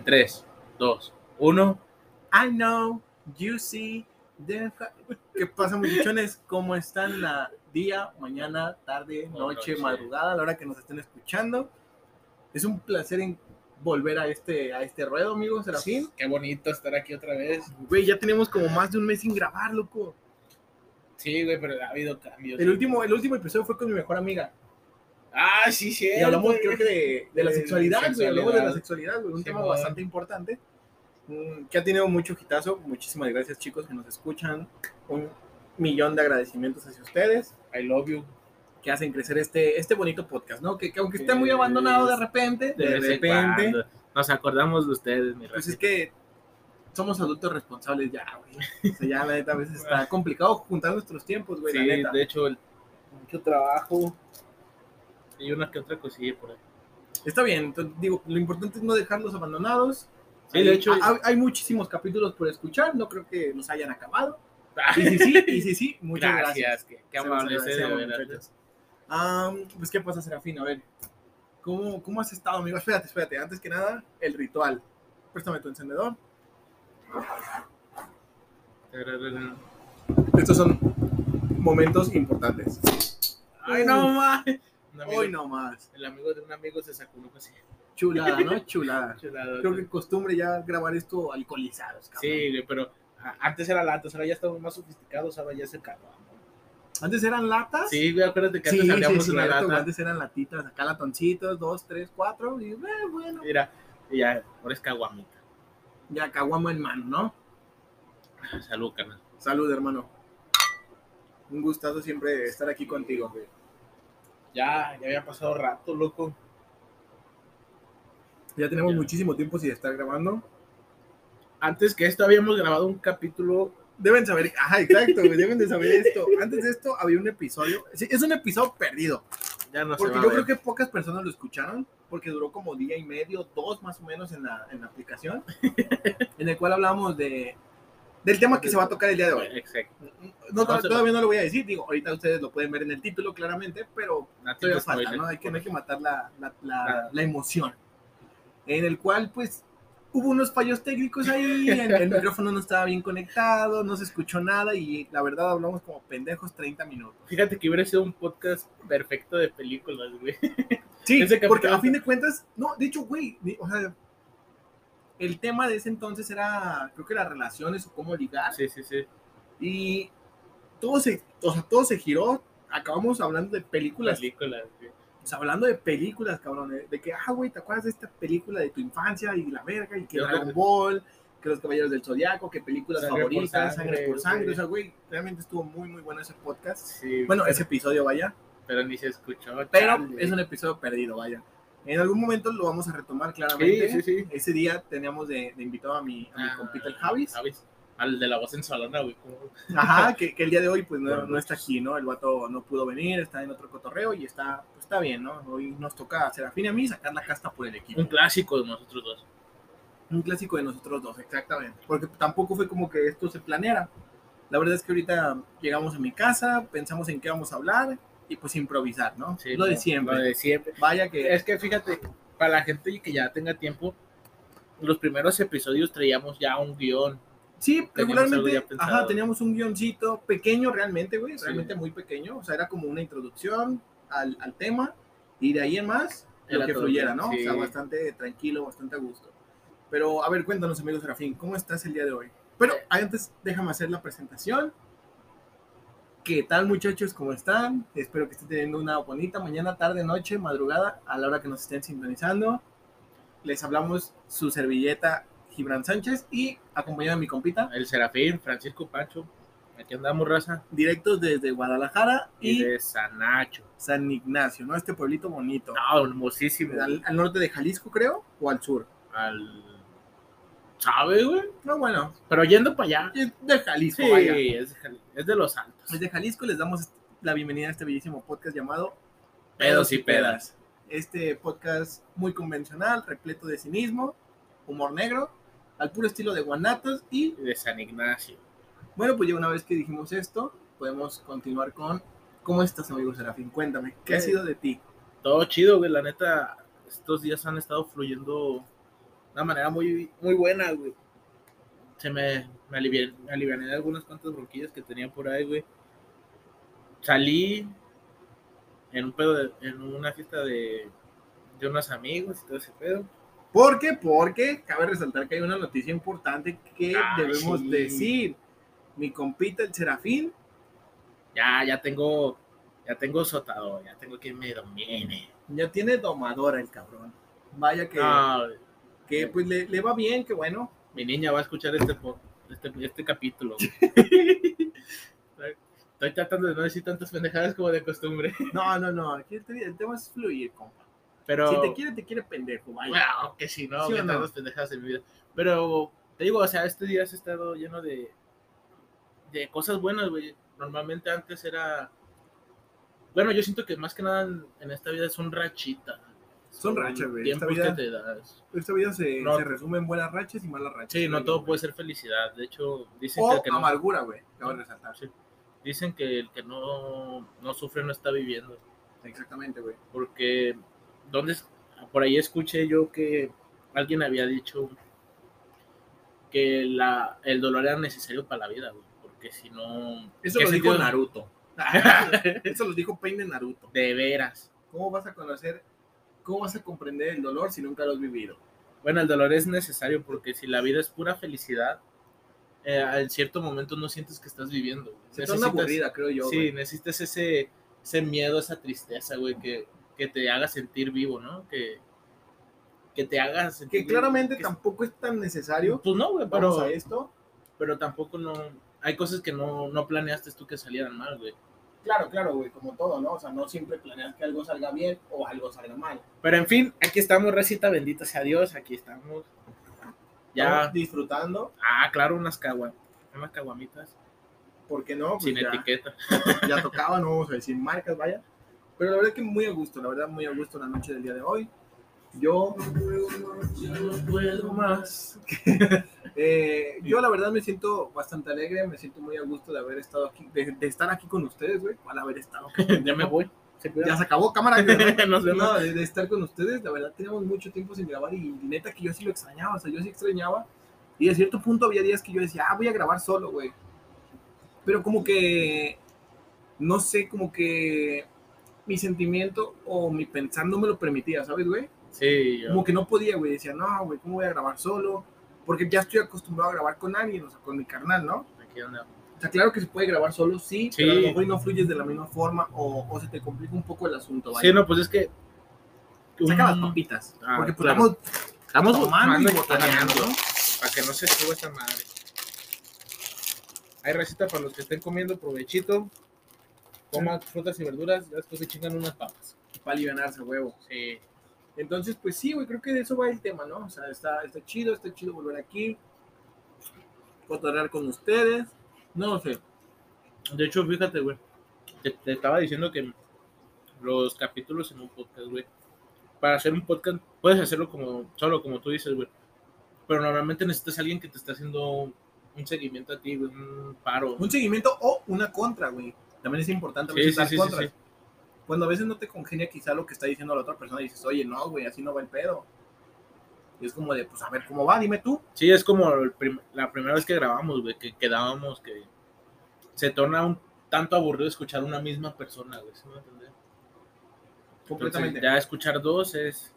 En 3, 2, 1. I know, you see, the... ¿Qué pasa, muchachones? ¿Cómo están la día, mañana, tarde, noche, noche. madrugada, a la hora que nos estén escuchando? Es un placer en volver a este, a este ruedo, amigos, Serafín. Qué bonito estar aquí otra vez. Güey, ya tenemos como más de un mes sin grabar, loco. Sí, güey, pero ha habido cambios. El último, el último episodio fue con mi mejor amiga. Ah, sí, sí. Y hablamos, creo que de, de la De sexualidad, güey. Hablamos de la sexualidad. güey. Un Sí, tema bueno. bastante importante. mm, Que ha tenido mucho hitazo. Muchísimas gracias, chicos, que nos escuchan. Un millón de agradecimientos hacia ustedes. I love you. Que hacen crecer este, este bonito podcast, ¿no? Que, que aunque esté muy abandonado de repente, de, en repente, cuando. Nos acordamos de ustedes, mi pues es que somos adultos responsables ya, güey. O sea, ya la neta a veces está complicado juntar nuestros tiempos, güey, Sí, la neta. de hecho, el- mucho trabajo y una que otra cosilla por ahí. Está bien, entonces, digo, lo importante es no dejarlos abandonados. Sí, de Hay- hecho- hay, hay muchísimos capítulos por escuchar, no creo que los hayan acabado. Y si sí, y si sí, muchas gracias. gracias. Qué, qué amables, de pues, ¿qué pasa, Serafín? A ver, ¿cómo, ¿cómo has estado, amigo? Espérate, espérate, antes que nada, el ritual. Préstame tu encendedor. Estos son momentos importantes. Ay, no, ma. Amigo- Hoy no más. El amigo de un amigo se sacó uno así. Chulada, ¿no? Chulada. Chulado. Creo que costumbre ya grabar esto alcoholizados, cabrón. Sí, güey, pero a- antes era latas, ahora ya estamos más sofisticados, ahora ya se carbón. ¿Antes eran latas? Sí, güey, acuérdate que antes sí, abríamos sí, una cierto, lata. Antes eran latitas, acá latoncitos, dos, tres, cuatro, y eh, bueno, Mira, y ya, ahora es caguamita. ya caguamo en mano, ¿no? Salud, carnal. Salud, hermano. Un gustazo siempre estar aquí contigo. Ya, ya había pasado rato, loco. Ya tenemos Ya. muchísimo tiempo sin estar grabando. Antes que esto habíamos grabado un capítulo. Deben saber, ajá, exacto, deben de saber esto. Antes de esto había un episodio, sí, es un episodio perdido, Ya no porque se va yo a creo que pocas personas lo escucharon, porque duró como día y medio, dos más o menos en la, en la aplicación, en el cual hablamos de, del tema que se va a tocar el día de hoy. Exacto. No, No todavía no lo voy a decir, digo, ahorita ustedes lo pueden ver en el título claramente, pero todavía falta. ¿no? Hay que, no hay que matar la, la, la- la emoción. En el cual, pues, hubo unos fallos técnicos ahí, el, el micrófono no estaba bien conectado, no se escuchó nada y la verdad hablamos como pendejos 30 minutos. Fíjate que hubiera sido un podcast perfecto de películas, güey. Sí, porque a fin de cuentas, no, de hecho, güey, o sea, el tema de ese entonces era, creo que las relaciones o cómo ligar. Sí, sí, sí. Y todo se, o sea, todo se giró. Acabamos hablando de películas Películas, güey. O sea, hablando de películas, cabrón, de, de que, ah, güey, ¿te acuerdas de esta película de tu infancia y la verga? Y que Yo Dragon creo- Ball, que Los Caballeros del Zodiaco, que películas Sangre por favoritas, sangre, sangre, por sangre. O sea, güey, realmente estuvo muy, muy bueno ese podcast. Sí, Bueno, pero, ese episodio, vaya. pero ni se escuchó. Pero chale. es un episodio perdido, vaya. En algún momento lo vamos a retomar claramente. Sí, sí, sí. Ese día teníamos de, de invitado a mi, a mi Ah, compita el Javis. Javis. Al de la voz en salona, güey. como- Ajá, que, que el día de hoy pues no, no está aquí, ¿no? El vato no pudo venir, está en otro cotorreo y está, pues, está bien, ¿no? Hoy nos toca a Serafín y a mí sacar la casta por el equipo. Un clásico de nosotros dos. Un clásico de nosotros dos, exactamente. Porque tampoco fue como que esto se planeara. La verdad es que ahorita llegamos a mi casa, pensamos en qué vamos a hablar y pues improvisar, ¿no? Sí, lo de siempre. Lo de siempre. Vaya que... Es que fíjate, para la gente que ya tenga tiempo, los primeros episodios traíamos ya un guion. Sí, regularmente, ajá, teníamos un guioncito pequeño realmente, güey, Sí. realmente muy pequeño. O sea, era como una introducción al, al tema y de ahí en más lo Era que fluyera, bien, ¿no? sí. O sea, bastante tranquilo, bastante a gusto. Pero, a ver, cuéntanos, amigos Serafín, ¿cómo estás el día de hoy? Pero antes, déjame hacer la presentación. ¿Qué tal, muchachos? ¿Cómo están? Espero que estén teniendo una bonita mañana, tarde, noche, madrugada, a la hora que nos estén sintonizando. Les hablamos su servilleta Gibran Sánchez y acompañado de mi compita, El Serafín, Francisco Pancho. Aquí andamos, raza. directos desde Guadalajara Y y de Sanacho. San Ignacio, ¿no? Este pueblito bonito. No, hermosísimo. Al, al norte de Jalisco, creo, o al sur. Al. ¿Sabe, güey? No, bueno, Pero yendo para allá. es de Jalisco, Sí, vaya. es de, Jali- es de los altos. Desde Jalisco les damos la bienvenida a este bellísimo podcast llamado Pedos y pedas. Este podcast muy convencional, repleto de cinismo, humor negro, al puro estilo de Guanatos. Y De San Ignacio. bueno, pues ya una vez que dijimos esto, podemos continuar con ¿Cómo estás, amigo Serafín? Cuéntame, ¿qué ha sido de ti? Todo chido, güey. La neta, estos días han estado fluyendo una manera muy, muy buena, güey. Se me, me aliviané, me aliviané de algunas cuantas bronquillas que tenía por ahí, güey. Salí en un pedo de- en una fiesta de, de unos amigos y todo ese pedo. ¿Por qué? Porque cabe resaltar que hay una noticia importante que Ay, debemos sí. decir. Mi compita el Serafín, Ya, ya tengo, ya tengo sotador, ya tengo quien me domine. ya tiene domadora el cabrón. Vaya que, No, que pues le, le va bien, que bueno. mi niña va a escuchar este, este, este capítulo. Estoy tratando de no decir tantas pendejadas como de costumbre. No, no, no, aquí el, el tema es fluir, compa. Pero. Si te quiere, te quiere pendejo, vaya. Bueno, que sí, no, ¿Sí que no? pendejadas en mi vida. Pero te digo, o sea, este día has estado lleno de, de cosas buenas, güey. Normalmente antes era. Bueno, yo siento que más que nada en, en esta vida son rachitas. Son rachas, güey. Esta vida- que te das. Esta vida se, No. se resume en buenas rachas y malas rachas. Sí, no todo puede ser felicidad. De hecho, dicen que el que no, amargura, güey. Cabe resaltar. Sí. dicen que el que no, no sufre no está viviendo. Exactamente, güey. Porque, ¿dónde? Por ahí escuché yo que alguien había dicho que la, el dolor era necesario para la vida, güey. Porque si no. Eso ¿qué lo dijo Naruto. Eso lo dijo Pain de Naruto. De veras. ¿Cómo vas a conocer, cómo vas a comprender el dolor si nunca lo has vivido? Bueno, el dolor es necesario porque si la vida es pura felicidad, eh, en cierto momento no sientes que estás viviendo. Se torna Necesitas- aburrida, creo yo. Sí, güey. necesitas ese, ese miedo, esa tristeza, güey, que, que te haga sentir vivo, ¿no? Que, que te haga sentir Que claramente que- tampoco es tan necesario. Pues no, güey, Vamos pero, a esto. pero tampoco no... Hay cosas que no, no planeaste tú que salieran mal, güey. Claro, claro, güey, como todo, ¿no? O sea, no siempre planeas que algo salga bien o algo salga mal. Pero en fin, aquí estamos, recita, bendito sea Dios, aquí estamos. Ya, Estamos disfrutando, ah, claro, unas caguas, unas caguamitas, ¿por qué no? Pues sin ya, etiqueta. ya tocaba, no vamos a decir marcas, vaya. Pero la verdad que muy a gusto, la verdad muy a gusto la noche del día de hoy. Yo no puedo más. Eh, yo la verdad me siento bastante alegre, me siento muy a gusto de haber estado aquí, de, de estar aquí con ustedes, güey, al haber estado. ya me voy. Se. Ya se acabó, cámara. güey. Nos vemos. No, de, de estar con ustedes, la verdad teníamos mucho tiempo sin grabar y neta que yo sí lo extrañaba, o sea, yo sí extrañaba. Y a cierto punto había días que yo decía, ah, voy a grabar solo, güey. Pero como que, no sé, como que mi sentimiento o mi pensar no me lo permitía, ¿sabes, güey? Sí, yo. como que no podía, güey. Decía, no, güey, ¿cómo voy a grabar solo? Porque ya estoy acostumbrado a grabar con alguien, o sea, con mi carnal, ¿no? Aquí. O sea, claro que se puede grabar solo, sí, Sí. pero a lo mejor no fluyes de la misma forma o, o se te complica un poco el asunto, ¿vale? Sí, no, pues es que. Saca las papitas. Ah, porque pues, claro. estamos, estamos tomando y botaneando. Para que no se suba esta madre. Hay receta para los que estén comiendo, provechito. Coman frutas y verduras, después se chingan unas papas. Para alivianarse, huevo. Sí. Entonces, pues sí, güey, creo que de eso va el tema, ¿no? O sea, está, está chido, está chido volver aquí. Cotorrear con ustedes. No sé. De hecho, fíjate, güey. Te, te estaba diciendo que los capítulos en un podcast, güey. Para hacer un podcast, puedes hacerlo como solo, como tú dices, güey. Pero normalmente necesitas a alguien que te esté haciendo un seguimiento a ti, güey, un paro. Un seguimiento o una contra, güey. También es importante a Sí, veces sí, dar sí, contras. sí. Cuando a veces no te congenia quizá lo que está diciendo la otra persona, dices, oye, no, güey, así no va el pedo. Y es como de, pues a ver cómo va, dime tú. Sí, es como prim- la primera vez que grabamos, güey, que quedábamos que se torna un tanto aburrido escuchar una misma persona, güey, ¿sí me? Entonces, Completamente. ya escuchar dos es,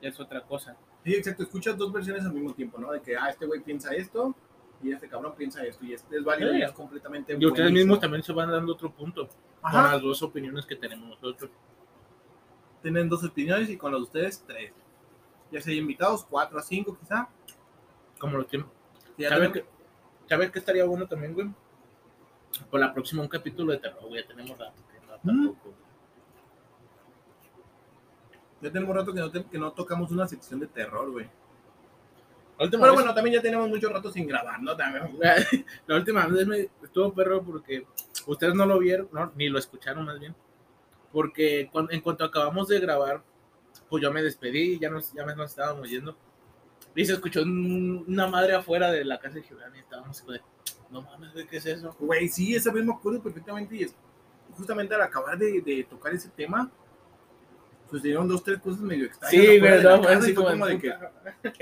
es otra cosa. Sí, exacto, escuchas dos versiones al mismo tiempo, ¿no? De que, ah, este güey piensa esto y este cabrón piensa esto. Y es, es válido y es completamente Y ustedes mismos también se van dando otro punto con las dos opiniones que tenemos nosotros. tienen dos opiniones y con los de ustedes, tres. Ya sea invitados, cuatro a cinco quizá. Como tiempos. Ya ¿Sabes qué, ¿Sabes qué estaría bueno también, güey? Por la próxima un capítulo de terror, güey, ya tenemos rato que no Mm. tampoco. ya tenemos rato que no, que no tocamos una sección de terror, güey. Pero vez- bueno, también ya tenemos mucho rato sin grabar, ¿no? También. La última vez me estuvo perro porque ustedes no lo vieron, no, ni lo escucharon más bien. Porque cuan- en cuanto acabamos de grabar, pues yo me despedí, ya nos, ya nos estábamos yendo. Y se escuchó un- una madre afuera de la casa de Giovanni. Estábamos de, no mames, ¿qué es eso? Güey, sí, esa vez me acuerdo perfectamente y es justamente al acabar de, de tocar ese tema, pues dieron dos, tres cosas medio extrañas. Sí, no, fue así como, como de que,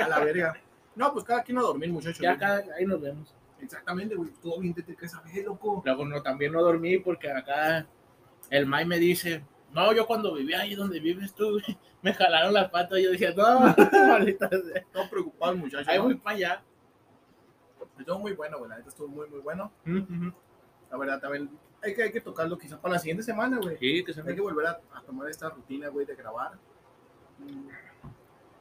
a la verga. No, pues cada quien a dormir, muchachos. Ya acá, ahí nos vemos. Exactamente, güey. Todo bien te a ver, loco. Luego no, también no dormí porque acá el May me dice, no, yo cuando vivía ahí donde vives tú, güey, me jalaron la pata y yo decía, no, maldita sea. Todo preocupado, muchachos. Ahí ¿no? voy para allá. Estuvo muy bueno, güey. La neta estuvo muy, muy bueno. La verdad, también hay que, hay que tocarlo quizá para la siguiente semana, güey. Sí, que se Hay me... que volver a, a tomar esta rutina, güey, de grabar.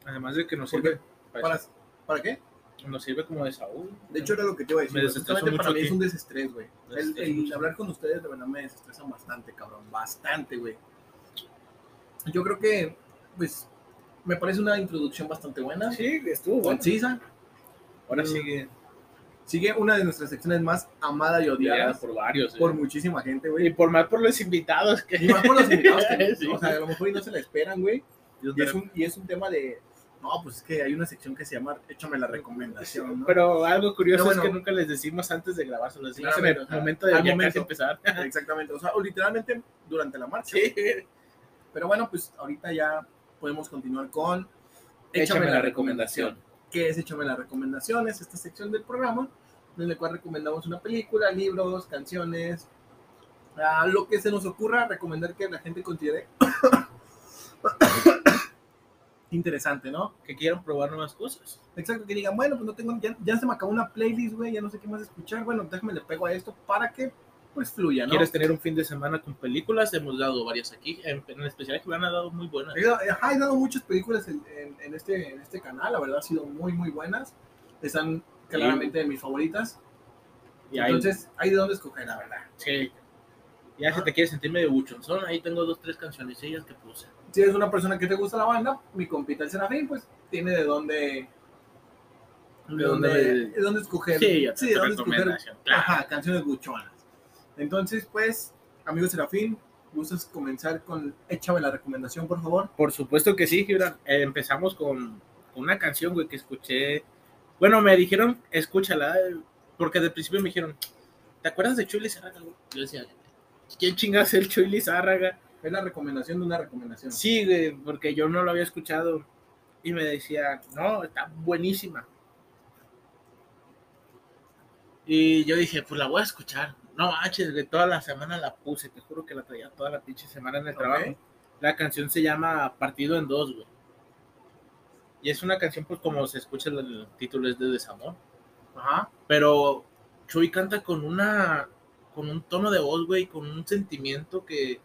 Además de que nos ¿Por sirve, ¿Para, ¿Para qué? nos sirve como desahogo. De hecho, era lo que te iba a decir. Me Justamente para mucho mí es un desestrés, güey. El, mucho. hablar con ustedes de verdad me desestresa bastante, cabrón. Bastante, güey. Yo creo que, pues, me parece una introducción bastante buena. Sí, estuvo bueno. Concisa. Ahora Mm. sigue Sigue una de nuestras secciones más amada y odiada por varios. eh. por muchísima gente, Y güey. por más por los invitados que... Y más por los invitados que, Sí. o sea, a lo mejor y no se la esperan, güey. Y es, me- un, y es un tema de, no, pues es que hay una sección que se llama Échame la recomendación, ¿no? Pero algo curioso Pero es que bueno. nunca les decimos antes de grabar, se lo decimos en el momento de ya casi empezar. Exactamente, o sea, o literalmente durante la marcha. Sí. Pero bueno, pues ahorita ya podemos continuar con Échame la recomendación. ¿Qué es Échame la recomendación? Es esta sección del programa en la cual recomendamos una película, libros, canciones, ah, lo que se nos ocurra recomendar que la gente considere interesante, ¿no? Que quieran probar nuevas cosas. Exacto, que digan, bueno, pues no tengo, ya, ya se me acabó una playlist, güey, ya no sé qué más escuchar, bueno, déjame le pego a esto para que pues fluya, ¿no? ¿Quieres tener un fin de semana con películas? Hemos dado varias aquí, en, en especial que me han dado muy buenas. Ajá, he dado muchas películas en, en- en este, en este canal, la verdad, han sido muy, muy buenas. Están claramente de mis favoritas. Y Entonces, hay de dónde escoger, la verdad. sí. Ya si te quieres sentir medio buchonzón, ahí tengo dos, tres canciones que puse. Si eres una persona que te gusta la banda, mi compita el Serafín, pues tiene de dónde, de dónde, de dónde escoger. Sí, ya sí, de dónde escoger. Claro. ajá, canciones buchonas. Entonces, pues, amigo Serafín, ¿gustas comenzar con Échame la recomendación, por favor? Por supuesto que sí, Gibran. Eh, empezamos con, una canción, güey, que escuché. Bueno, me dijeron, escúchala, eh, porque de principio me dijeron, ¿te acuerdas de Chuy Lizárraga, güey? Yo decía, ¿quién chingas el Chuy Lizárraga? Es la recomendación de una recomendación. Sí, güey, porque yo no lo había escuchado. Y me decía, no, está buenísima. Y yo dije, pues la voy a escuchar. No manches, de toda la semana la puse, te juro que la traía toda la pinche semana en el trabajo. La canción se llama Partido en Dos, güey. Y es una canción, pues como se escucha el, el título, es de desamor. Ajá. Pero Chuy canta con una, con un tono de voz, güey, con un sentimiento que,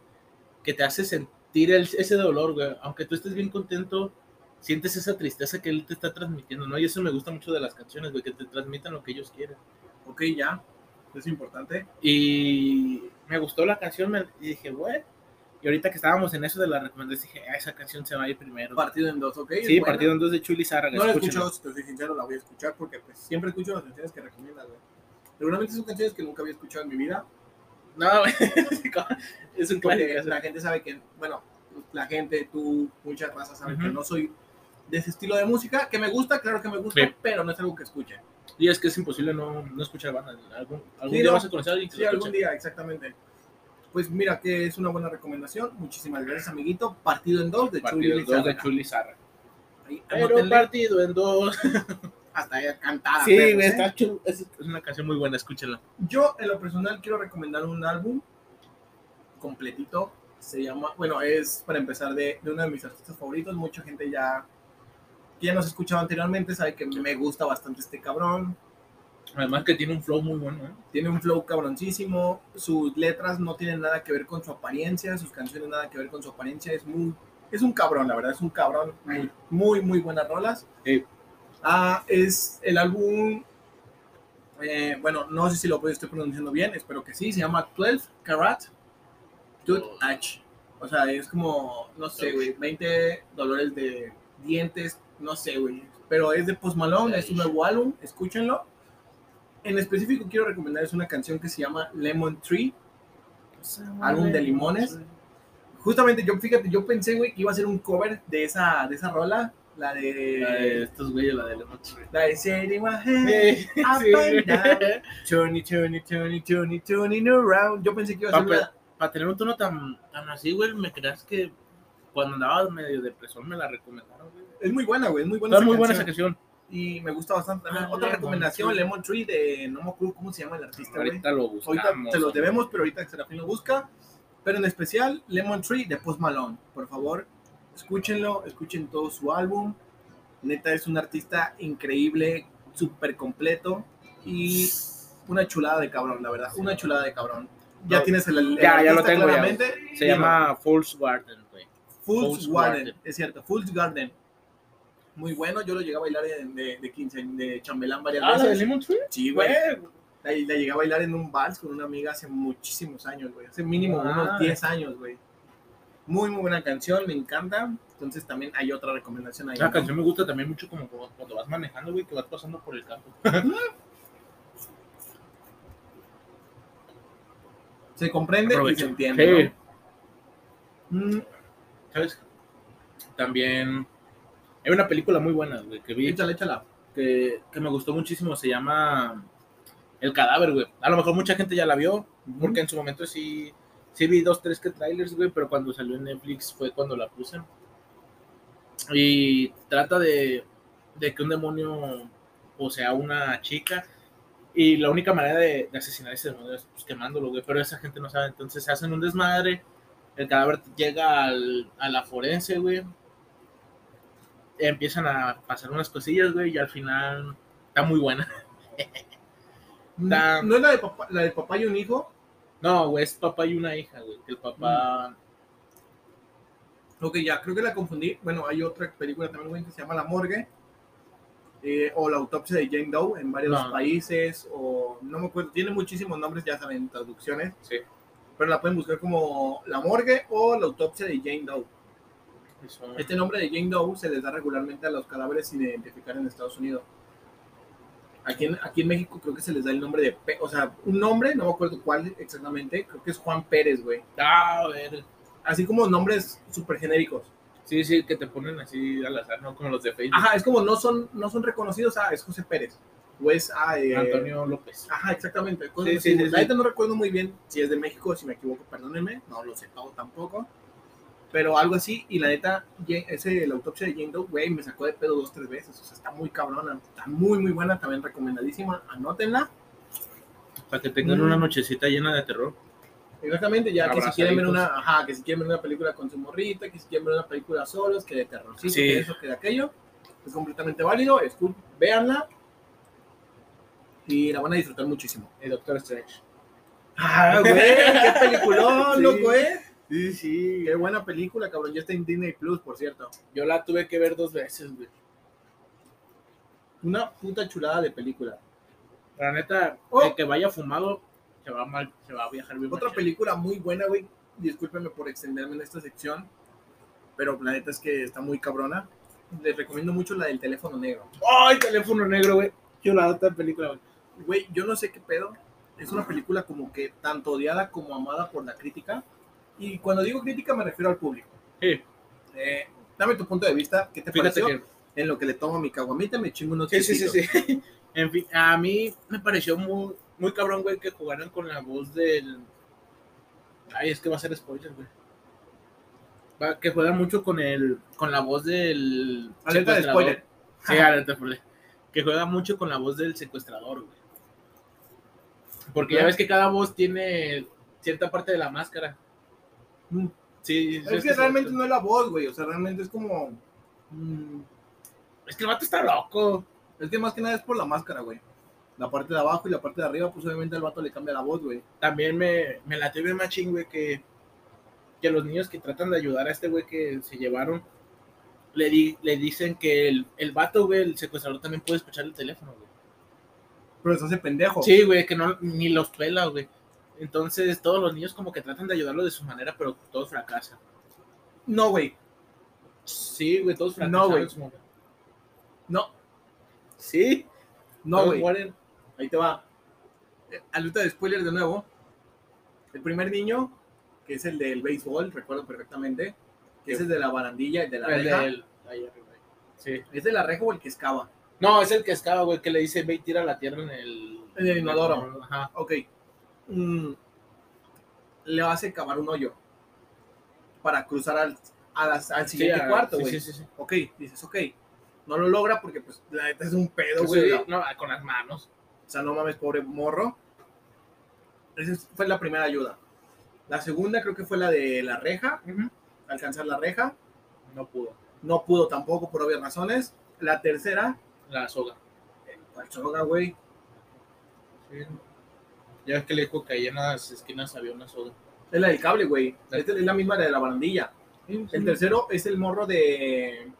que te hace sentir el- ese dolor, güey. Aunque tú estés bien contento, sientes esa tristeza que él te está transmitiendo, ¿no? Y eso me gusta mucho de las canciones, güey, que te transmitan lo que ellos quieren. Ok, ya. Es importante. Y me gustó la canción me- y dije, güey. Y ahorita que estábamos en eso de la recomendación, dije, ah, esa canción se va a ir primero. Partido en dos, ok. sí, partido en dos de Chuli Zárraga. No la escuchado, si te soy sincero, la voy a escuchar porque pues siempre escucho las canciones que recomiendas, güey. Seguramente son canciones que nunca había escuchado en mi vida. No, es un clásico. la gente sabe que, bueno, la gente, tú, muchas razas saben que no soy de ese estilo de música, que me gusta, claro que me gusta, Sí. pero no es algo que escuche. Y es que es imposible no, no escuchar bandas. Algún, algún Sí, día no. vas a conocer a alguien que Sí, algún día, exactamente. Pues mira que es una buena recomendación. Muchísimas gracias, amiguito. Partido en dos de Partido Chuli en dos de. Chuli Pero partido en dos. hasta ahí cantada. sí, ¿eh? está chulo. Es, es una canción muy buena, escúchala. Yo, en lo personal, quiero recomendar un álbum completito. Se llama, bueno, es para empezar de, de uno de mis artistas favoritos. Mucha gente ya, que ya nos ha escuchado anteriormente, sabe que me gusta bastante este cabrón. Además que tiene un flow muy bueno, ¿eh? Tiene un flow cabroncísimo. Sus letras no tienen nada que ver con su apariencia. Sus canciones nada que ver con su apariencia. Es muy, es un cabrón, la verdad. Es un cabrón. Muy, muy, muy buenas rolas. Sí. Ah, es el álbum. eh, bueno, no sé si lo estoy pronunciando bien. Espero que sí. Se llama 12 Karat Tooth H. O sea, es como, no sé, güey, 20 dolores de dientes. No sé, güey. Pero es de Post Malone. Es un nuevo álbum. Escúchenlo. En específico quiero recomendarles una canción que se llama Lemon Tree. Álbum de limones. Justamente yo, fíjate, yo pensé, güey, que iba a ser un cover de esa, de esa rola, la La de de... estos güeyes, la de Lemon Tree. La de my head Sí, up sí. and down, turning, turning, turning, turning, turning around. Yo pensé que iba a ser una... Para tener un tono tan, tan así, güey, me creas que cuando andaba medio depresor me la recomendaron, güey. Es muy buena, güey. Es muy buena. Está esa muy buena esa canción. canción. Y me gusta bastante. también. Ah, Otra Lemon recomendación, Tree. Lemon Tree de. No me acuerdo cómo se llama el artista, güey. Ahorita lo buscamos. Ahorita te los debemos, pero ahorita Serafín lo busca. Pero en especial, Lemon Tree de Post Malone. Por favor, escúchenlo, escuchen todo su álbum. Neta, es un artista increíble, súper completo y una chulada de cabrón, la verdad. Una chulada de cabrón. Ya No, tienes el, el ya, ya lo tengo, ya. Se Dime. llama Fool's Garden, güey. Fool's Fool's Garden, Garden. es cierto, Fool's Garden. Muy bueno, yo lo llegué a bailar de, de, de, 15, de chambelán varias Ah, la de veces. Lemon Tree. Sí, güey. Güey. La, la llegué a bailar en un vals con una amiga hace muchísimos años, güey. Hace mínimo Ah. unos 10 años, güey. Muy, muy buena canción, me encanta. Entonces también hay otra recomendación ahí. La ¿no? canción me gusta también mucho como cuando vas manejando, güey, que vas pasando por el campo. Se comprende y se entiende. Sí. ¿no? Mm, ¿Sabes? También hay una película muy buena, güey, que vi échala, échala. que, que me gustó muchísimo. Se llama El Cadáver, güey. A lo mejor mucha gente ya la vio, porque en su momento sí, sí vi dos, tres que trailers, güey, pero cuando salió en Netflix fue cuando la puse. Y trata de, de que un demonio posea a una chica y la única manera de, de asesinar a ese demonio es pues, quemándolo, güey, pero esa gente no sabe. Entonces se hacen un desmadre, el cadáver llega al, a la forense, güey. Empiezan a pasar unas cosillas, güey, y al final está muy buena. ¿No es la de, papá, la de papá y un hijo? No, güey, es papá y una hija, güey. que El papá. Ok, ya, creo que la confundí. Bueno, hay otra película también, güey, que se llama La Morgue. eh, o La Autopsia de Jane Doe en varios No. países. O no me acuerdo, tiene muchísimos nombres, ya saben, traducciones. Sí. Pero la pueden buscar como La Morgue o La Autopsia de Jane Doe. eso- Este nombre de Jane Doe se les da regularmente a los cadáveres sin identificar en Estados Unidos. Aquí en, aquí en México creo que se les da el nombre de, o sea, un nombre, no me acuerdo cuál exactamente, creo que es Juan Pérez, güey. Ah, a ver. Así como nombres súper genéricos. Sí, sí, que te ponen así al azar, ¿no? Como los de Facebook. Ajá, es como no son, no son reconocidos, ah, es José Pérez. O es, ah, eh, Antonio López. Ajá, exactamente. Sí, sí, sí, no recuerdo muy bien si es de México si me equivoco, perdónenme, no lo sé todo tampoco. Pero algo así, y la neta, ese, la autopsia de Jane Doe, güey, me sacó de pedo dos, tres veces. O sea, está muy cabrona, está muy, muy buena, también recomendadísima. Anótenla. Para que tengan Mm. una nochecita llena de terror. Exactamente, ya que si quieren ver una, ajá, que si quieren ver una película con su morrita, que si quieren ver una película solos, que de terror, sí, Sí. que de eso, que de aquello, es completamente válido, es cool, véanla y la van a disfrutar muchísimo. El Doctor Strange. Ah, güey, qué peliculón, Sí. loco, eh. Sí, sí. Qué buena película, cabrón, ya está en Disney Plus, por cierto. Yo la tuve que ver dos veces, güey. Una puta chulada de película. La neta, Oh. el que vaya fumado se va mal, se va a viajar bien. Otra película muy buena, güey. Discúlpenme por extenderme en esta sección, pero la neta es que está muy cabrona. Les recomiendo mucho la del teléfono negro. ¡Ay, teléfono negro, güey! Yo la otra película, güey. Güey, yo no sé qué pedo. Es una película como que tanto odiada como amada por la crítica. Y cuando digo crítica me refiero al público. Sí, Eh, dame tu punto de vista. ¿Qué te fíjate pareció? que En lo que le tomo mi caguamita me chingo unos Sí, sí, sí, sí. En fin, a mí me pareció muy, muy cabrón, güey, que jugaran con la voz del. Ay, es que va a ser spoiler, güey. Va- que juegan mucho con el, con la voz del. Alerta de spoiler. Sí, alerta spoiler. Que juega mucho con la voz del secuestrador, güey. Porque ¿Ya? ves que cada voz tiene cierta parte de la máscara. Sí, Es que realmente no es la voz, güey. O sea, realmente es como. mm, Es que el vato está loco. es que más que nada es por la máscara, güey. La parte de abajo y la parte de arriba, pues obviamente al vato le cambia la voz, güey. también me, me latió bien machín, güey, que, que los niños que tratan de ayudar a este güey que se llevaron, le, di- le dicen que el, el vato, güey, el secuestrador también puede escuchar el teléfono, güey. Pero se hace pendejo. Sí, güey, que no, ni los pela, güey. Entonces todos los niños como que tratan de ayudarlo de su manera, pero todos fracasan. No, güey. Sí, güey, todos fracasan. No, güey. No, Sí, no, güey. mueren. Ahí te va. Alerta de spoiler de nuevo. El primer niño, que es el del béisbol, recuerdo perfectamente, que es el de la barandilla, el de la El reja. del- ahí arriba. Sí. ¿Es de la reja o el que excava? No, es el que escava, güey, que le dice, ve y tira la tierra en el... En el inodoro. Ajá. Ok. Mm, le hace cavar un hoyo para cruzar al, a las- al siguiente Sí, cuarto, sí, güey. Sí, sí, sí. Ok, dices, ok. No lo logra porque, pues, la neta es un pedo, Sí, güey. la- no, con las manos. O sea, no mames, pobre morro. Esa fue la primera ayuda. La segunda creo que fue la de la reja, alcanzar la reja. No pudo. No pudo tampoco por obvias razones. La tercera, La soga. ¿cuál soga, güey? Sí. Ya ves que le dijo que ahí en las esquinas había una soga. Es la del cable, güey. Esta es la misma de la barandilla. El tercero es el morro de.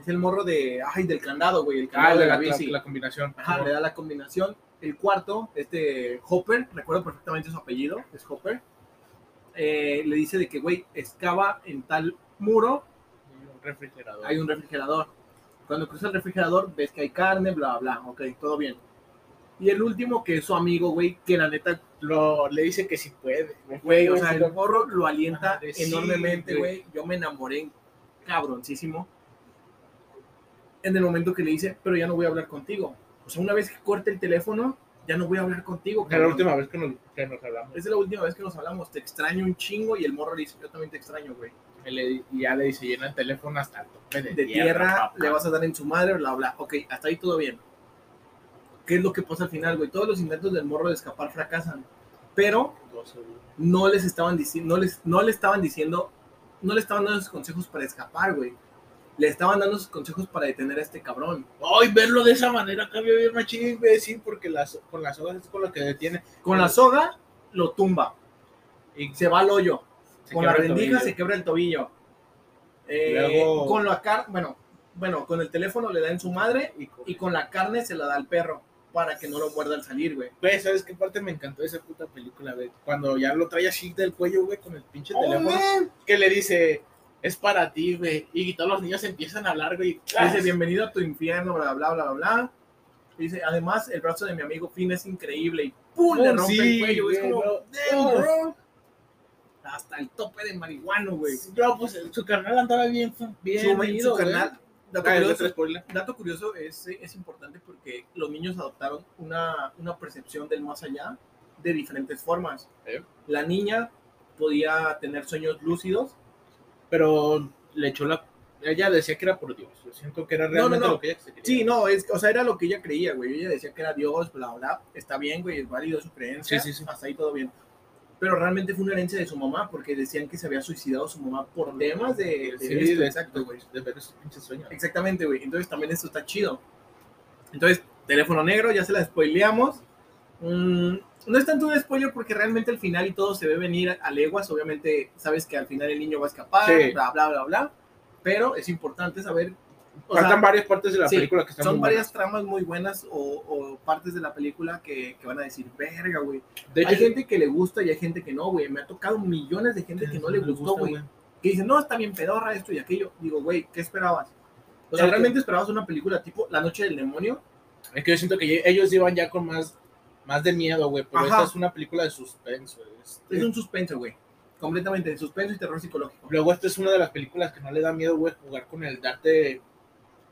Es el morro de. Ay, del candado, güey. El Ah, candado de de la la, bici. la combinación. Ajá, le da la combinación. El cuarto, este Hopper, recuerdo perfectamente su apellido, es Hopper. eh, le dice de que, güey, excava en tal muro, Un refrigerador. hay un refrigerador. Cuando cruza el refrigerador, ves que hay carne, bla, bla, ok, todo bien. Y el último, que es su amigo, güey, que la neta, Lo, le dice que sí puede. güey, o sea, el morro lo alienta Madre, enormemente, güey. Yo me enamoré cabroncísimo. En el momento que le dice, pero ya no voy a hablar contigo. O sea, una vez que corte el teléfono, ya no voy a hablar contigo. Es la última vez que nos, que nos hablamos. Es la última vez que nos hablamos. Te extraño un chingo y el morro le dice, yo también te extraño, güey. Y ya le dice, llena el teléfono hasta el tope de, De tierra, papá. le vas a dar en su madre, bla, bla. Ok, hasta ahí todo bien. ¿Qué es lo que pasa al final, güey? Todos los intentos del morro de escapar fracasan. Pero no les estaban diciendo, no les, no le estaban diciendo, no le estaban dando sus consejos para escapar, güey. Le estaban dando sus consejos para detener a este cabrón. Ay, verlo de esa manera cambió bien machín, imbécil, porque las, con las hojas es con lo que detiene. Con la soga lo tumba Y se va al hoyo. se con la rendija se quebra el tobillo. Eh, Luego- Con la carne, bueno, bueno, con el teléfono le da en su madre Y con- y con la carne se la da al perro para que no lo muerda al salir, güey. Güey, ¿sabes qué parte me encantó de esa puta película, güey? Cuando ya lo trae así del cuello, güey, con el pinche Oh, teléfono. man. que le dice, es para ti, güey. Y todos los niños empiezan a hablar, güey. Dice, bienvenido a tu infierno, bla, bla, bla, bla, bla. Dice, además, el brazo de mi amigo Finn es increíble y ¡pum! le Oh, rompe sí, el cuello. güey. Es como, bro. "Damn, Oh. bro". Hasta el tope de marihuano, güey. No, pues su carnal andaba bien, bien Su, su güey. carnal, dato, Ah, curioso, dato curioso es, es importante porque los niños adoptaron una, una percepción del más allá de diferentes formas. ¿Eh? La niña podía tener sueños lúcidos. Pero le echó la... Ella decía que era por Dios. Yo siento que era no, realmente no. lo que ella se quería. Sí, no, es, o sea, era lo que ella creía, güey. Ella decía que era Dios, bla, bla. Está bien, güey, es válido su creencia. Sí, sí, sí. Hasta ahí todo bien. Pero realmente fue una herencia de su mamá porque decían que se había suicidado su mamá por temas de, de Sí, esto, de- exacto, güey. De ver esos pinches sueños. Exactamente, güey. Entonces también esto está chido. Entonces, teléfono negro, ya se la spoileamos. Mm, no es tanto un spoiler porque realmente al final y todo se ve venir a leguas. Obviamente sabes que al final el niño va a escapar, Sí. bla, bla, bla, bla. Pero es importante saber. Faltan sea, varias partes de la sí, película que están son muy varias tramas muy buenas o, o partes de la película que, que van a decir, verga, güey. buenas. De hecho, Hay gente que le gusta y hay gente que no, güey. Me ha tocado millones de gente que no le gustó, güey. Que dice, no, está bien pedorra esto y aquello. Digo, güey, ¿qué esperabas? O sea, Es que- ¿realmente esperabas una película tipo La Noche del Demonio? Es que yo siento que ellos iban ya con más, más de miedo, güey. Pero Ajá. esta es una película de suspenso. es- Es un suspenso, güey. Completamente de suspenso y terror psicológico. Luego esta es una de las películas que no le da miedo, güey, jugar con el darte,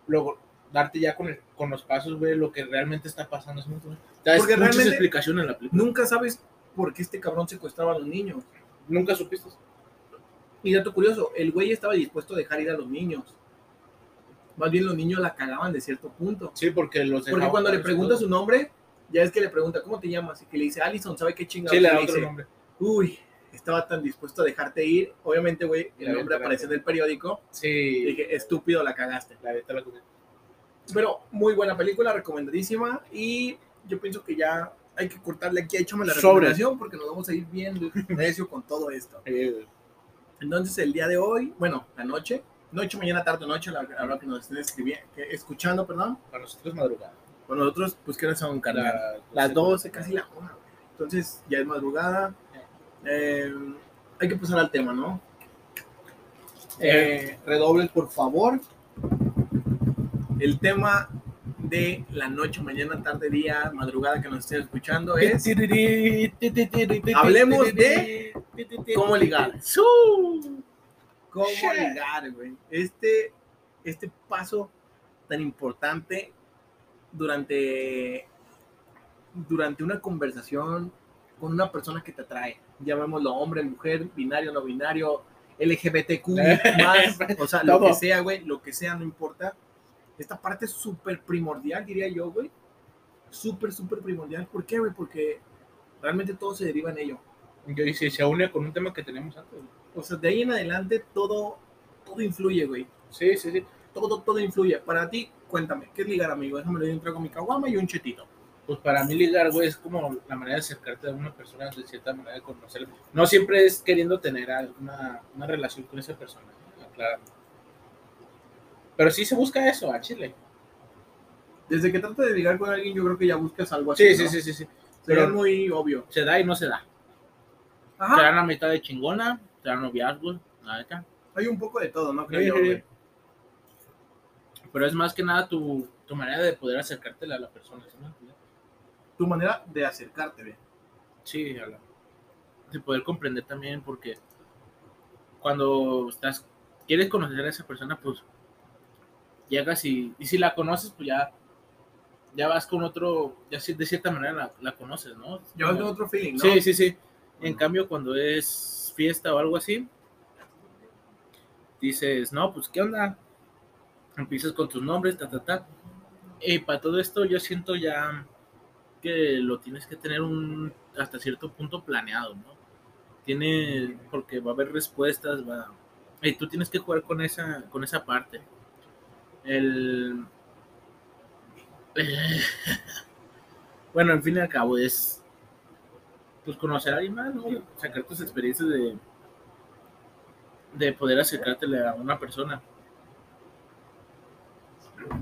luego darte ya con, el, con los pasos, güey, lo que realmente está pasando. Es muy, da Porque realmente- en la película. Nunca sabes por qué este cabrón secuestraba a los niños. Nunca supiste. Y dato curioso, el güey estaba dispuesto a dejar ir a los niños. Más bien los niños la cagaban de cierto punto. Sí, porque los Porque cuando le pregunta todo. su nombre, ya es que le pregunta, ¿cómo te llamas? Y que le dice, Allison, ¿sabe qué chingados? Sí, le da otro dice, nombre. Uy, estaba tan dispuesto a dejarte ir. Obviamente, güey, Y el la nombre apareció en el periódico. Y Sí, dije, estúpido, la cagaste. la la. Pero muy buena película, recomendadísima. Y yo pienso que ya hay que cortarle aquí, échame la Sobre. recomendación porque nos vamos a ir bien necio con todo esto. Eh, Entonces, el día de hoy, bueno, la noche, noche, mañana, tarde, noche, la, hora que nos estén escribiendo, que- escuchando, perdón. para nosotros madrugada. Con nosotros, pues, ¿qué hora son, carnal? La- Las 12, casi la 1. Entonces, ya es madrugada. Eh, hay que pasar al tema, ¿no? Eh, redobles, por favor. El tema de la noche, mañana, tarde, día, madrugada que nos estén escuchando es Hablemos de cómo ligar. cómo ligar, güey. Este, este paso tan importante durante, durante una conversación con una persona que te atrae. Llamémoslo hombre, mujer, binario, no binario, LGBTQ más, o sea, lo que sea, güey, lo que sea, no importa. Esta parte es súper primordial, diría yo, güey. Súper, súper primordial. ¿Por qué, güey? Porque realmente todo se deriva en ello. Y si se une con un tema que teníamos antes. O sea, de ahí en adelante todo, todo influye, güey. Sí, sí, sí. Todo, todo influye. Para ti, cuéntame, ¿qué es ligar, amigo? Déjame le doy un trago a mi caguama y un chetito. Pues para mí ligar, güey, es como la manera de acercarte a una persona, de cierta manera de conocerla. No siempre es queriendo tener alguna una relación con esa persona, claro. Pero sí se busca eso, a Chile. Desde que tratas de ligar con alguien, yo creo que ya buscas algo así. Sí, ¿no? sí, sí, sí, sí. Sería Pero- muy obvio. Se da y no se da. Te Ajá. dan la mitad de chingona, te dan noviazgos, la neta. Hay un poco de todo, ¿no? Creo Sí, yo, güey. Pero es más que nada tu, tu manera de poder acercártela a la persona, ¿sí entiendes? Tu manera de acercarte, güey. Sí, a la- de poder comprender también, porque cuando estás, quieres conocer a esa persona, pues llegas y, y si la conoces, pues ya, ya vas con otro, ya de cierta manera la, la conoces, ¿no? Yo tengo otro feeling, ¿no? Sí, sí, sí. En cambio, cuando es fiesta o algo así, dices, no, pues, ¿qué onda? Empiezas con tus nombres, ta, ta, ta. Y para todo esto yo siento ya que lo tienes que tener un hasta cierto punto planeado, ¿no? Tiene, porque va a haber respuestas, va... Y tú tienes que jugar con esa, con esa parte. El... bueno, en fin y al cabo es pues conocer a alguien más. Sacar tus experiencias de de poder acercártele a una persona.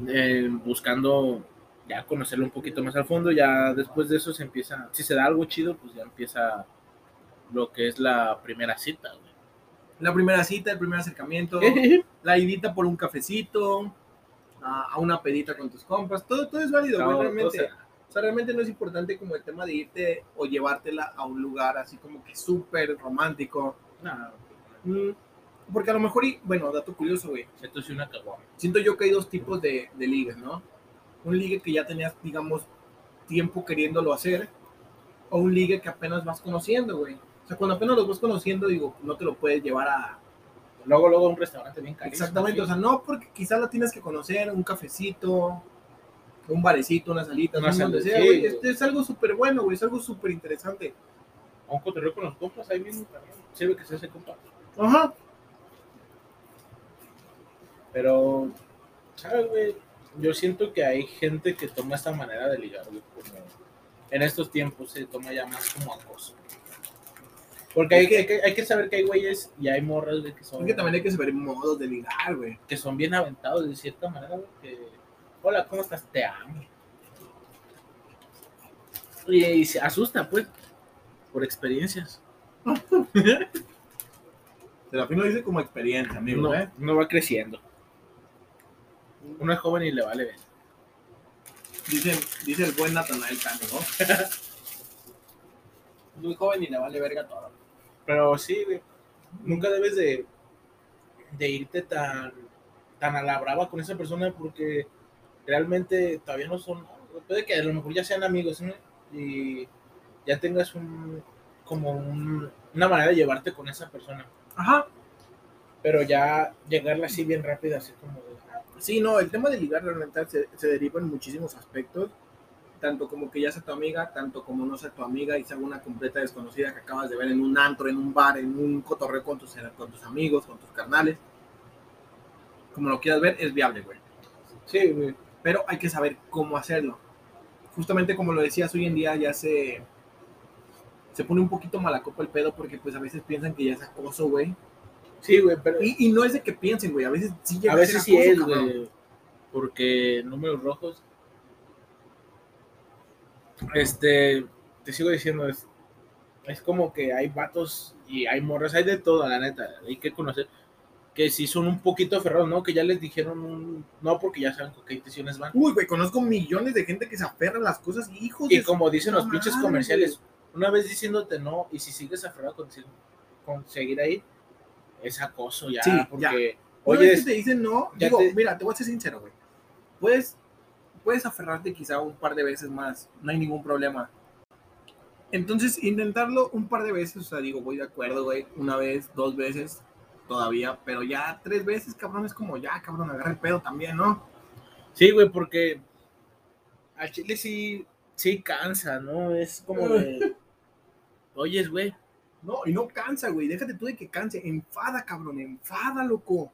Eh, buscando ya conocerlo un poquito más al fondo, ya después de eso se empieza, si se da algo chido, pues ya empieza lo que es la primera cita, güey. La primera cita, el primer acercamiento, la idita por un cafecito, a, a una pedita con tus compas, todo, todo es válido, güey, todo realmente. se- O sea, realmente no es importante como el tema de irte o llevártela a un lugar así como que súper romántico. Mm, Porque a lo mejor, y, bueno, dato curioso, güey. esto es una caguama. Siento yo que hay dos tipos de, de ligues, ¿no? Un ligue que ya tenías, digamos, tiempo queriéndolo hacer, o un ligue que apenas vas conociendo, güey. O sea, cuando apenas los vas conociendo, digo, no te lo puedes llevar a... Luego, luego un restaurante bien carísimo. Exactamente, o sea, no porque quizás la tienes que conocer, un cafecito, un barecito, una salita, Una un donde sal- sea, sí, güey. güey. Este es algo súper bueno, güey, es algo súper interesante. A un cotorreo con los compas, ahí mismo también. Sirve que se hace compa. Ajá. Pero, ¿sabes, güey? Yo siento que hay gente que toma esta manera de ligar, güey, como en estos tiempos se toma ya más como acoso. Porque hay que, hay que, hay que saber que hay güeyes y hay morras, güey, que son, Es que también hay que saber modos de ligar, güey. que son bien aventados de cierta manera, güey, que, hola, ¿cómo estás? Te amo. Y, y se asusta, pues, por experiencias. Se la fin lo dice como experiencia, amigo, No, ¿eh? no va creciendo. Uno es joven y le vale ver. Dice, dice el buen Natanael Cano, ¿no? Muy joven y le vale verga todo. Pero sí, güey, nunca debes de, de irte tan, tan a la brava con esa persona porque realmente todavía no son, puede que a lo mejor ya sean amigos ¿no? y ya tengas un, como un- una manera de llevarte con esa persona. Ajá. Pero ya llegarle así bien rápido, así como de, Sí, no, el tema de ligar realmente se, se deriva en muchísimos aspectos. Tanto como que ya sea tu amiga, tanto como no sea tu amiga y sea una completa desconocida que acabas de ver en un antro, en un bar, en un cotorreo con tus, con tus amigos, con tus carnales. Como lo quieras ver, es viable, güey. sí, güey. pero hay que saber cómo hacerlo. Justamente como lo decías, hoy en día ya se, se pone un poquito mala copa el pedo porque pues a veces piensan que ya es acoso, güey. Sí, güey, pero Y, y no es de que piensen, güey, a veces sí llega a veces ser sí es, güey, porque números rojos. Este, te sigo diciendo, es, es como que hay vatos y hay morras, hay de todo, la neta, hay que conocer que sí son un poquito aferrados, ¿no? Que ya les dijeron un, no porque ya saben con qué intenciones van. Uy, güey, conozco millones de gente que se aferra a las cosas hijos Y de como dicen los pinches comerciales, una vez diciéndote no, y si sigues aferrado con, con seguir ahí, es acoso ya, Sí, porque, oye, vez que te dicen no, digo, te- mira, te voy a ser sincero, güey. Puedes, puedes aferrarte quizá un par de veces más, no hay ningún problema. Entonces, intentarlo un par de veces, o sea, digo, voy de acuerdo, güey, una vez, dos veces. todavía, pero ya tres veces, cabrón, es como ya, cabrón, agarra el pedo también, ¿no? Sí, güey, porque al chile sí, sí cansa, ¿no? Es como de, oyes, güey, No, y no cansa, güey, déjate tú de que canse, enfada, cabrón, enfada, loco.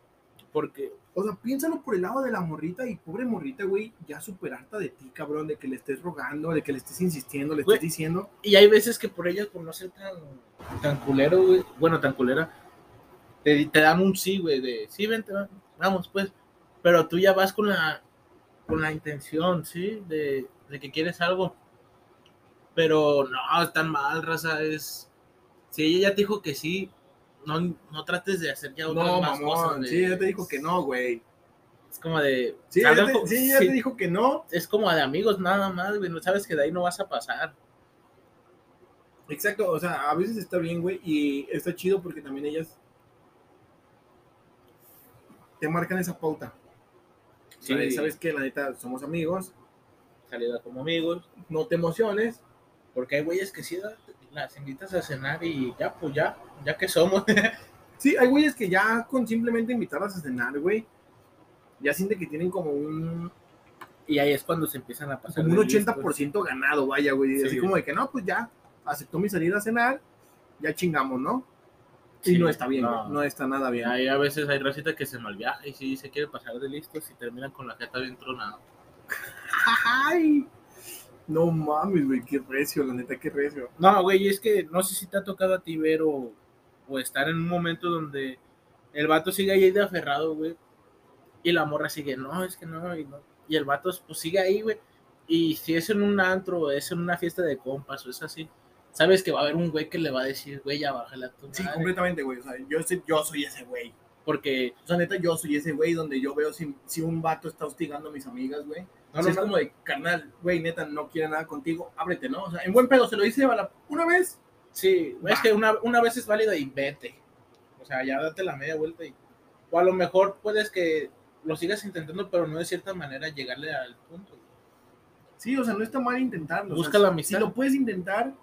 porque O sea, piénsalo por el lado de la morrita y pobre morrita, güey, ya súper harta de ti, cabrón, de que le estés rogando, de que le estés insistiendo, le Güey. estés diciendo. Y hay veces que por ellas, por no ser tan, tan culero, güey, bueno, tan culera, te, te dan un sí, güey, de sí, vente, va- vamos, pues. Pero tú ya vas con la, con la intención, ¿sí? De, de que quieres algo. Pero no, es tan mal, raza, es... Si ella ya te dijo que sí, no, no trates de hacer ya otras No, más cosas. mamón, de- sí, ya te dijo que no, güey. Es como de... Sí, salgan te, sí, sí, te dijo que no. Es como de amigos nada más, güey, no sabes que de ahí no vas a pasar. Exacto, o sea, a veces está bien, güey, y está chido porque también ellas te marcan esa pauta. Sí, ¿Sabes? Sabes que la neta somos amigos, salida como amigos. no te emociones. Porque hay güeyes que sí da- las invitas a cenar y ya, pues ya, ya que somos. Sí, hay güeyes que ya con simplemente invitarlas a cenar, güey, ya sienten que tienen como un, y ahí es cuando se empiezan a pasar. como un de listos. 80% ganado, vaya, güey. Sí. Así como de que no, pues ya aceptó mi salida a cenar, ya chingamos, ¿no? Y Sí, no está bien, no. güey, no está nada bien. Hay a veces hay racita que se malviaja y sí se quiere pasar de listos y terminan con la jeta bien tronada. ¡Ay! No mames, güey, qué recio, la neta, qué recio. No, güey, es que no sé si te ha tocado a ti ver o, o estar en un momento donde el vato sigue ahí de aferrado, güey. Y la morra sigue, no, es que no, y no. Y el vato pues sigue ahí, güey. Y si es en un antro, o es en una fiesta de compas, o es así, sabes que va a haber un güey que le va a decir, güey, ya bájala a tu Sí, madre". completamente, güey. O sea, yo, soy- yo soy ese güey. Porque O sea, neta, yo soy ese güey donde yo veo si, si un vato está hostigando a mis amigas, güey. No, no, es no, como de, carnal, güey, neta, no quiere nada contigo, ábrete, ¿no? O sea, en buen pedo, se lo dice una vez. Sí, es que una, una vez es válida y vete. O sea, ya date la media vuelta y. O a lo mejor puedes que lo sigas intentando, pero no de cierta manera llegarle al punto. Sí, o sea, no está mal intentarlo. o sea, Busca la si- amistad. Si lo puedes intentar,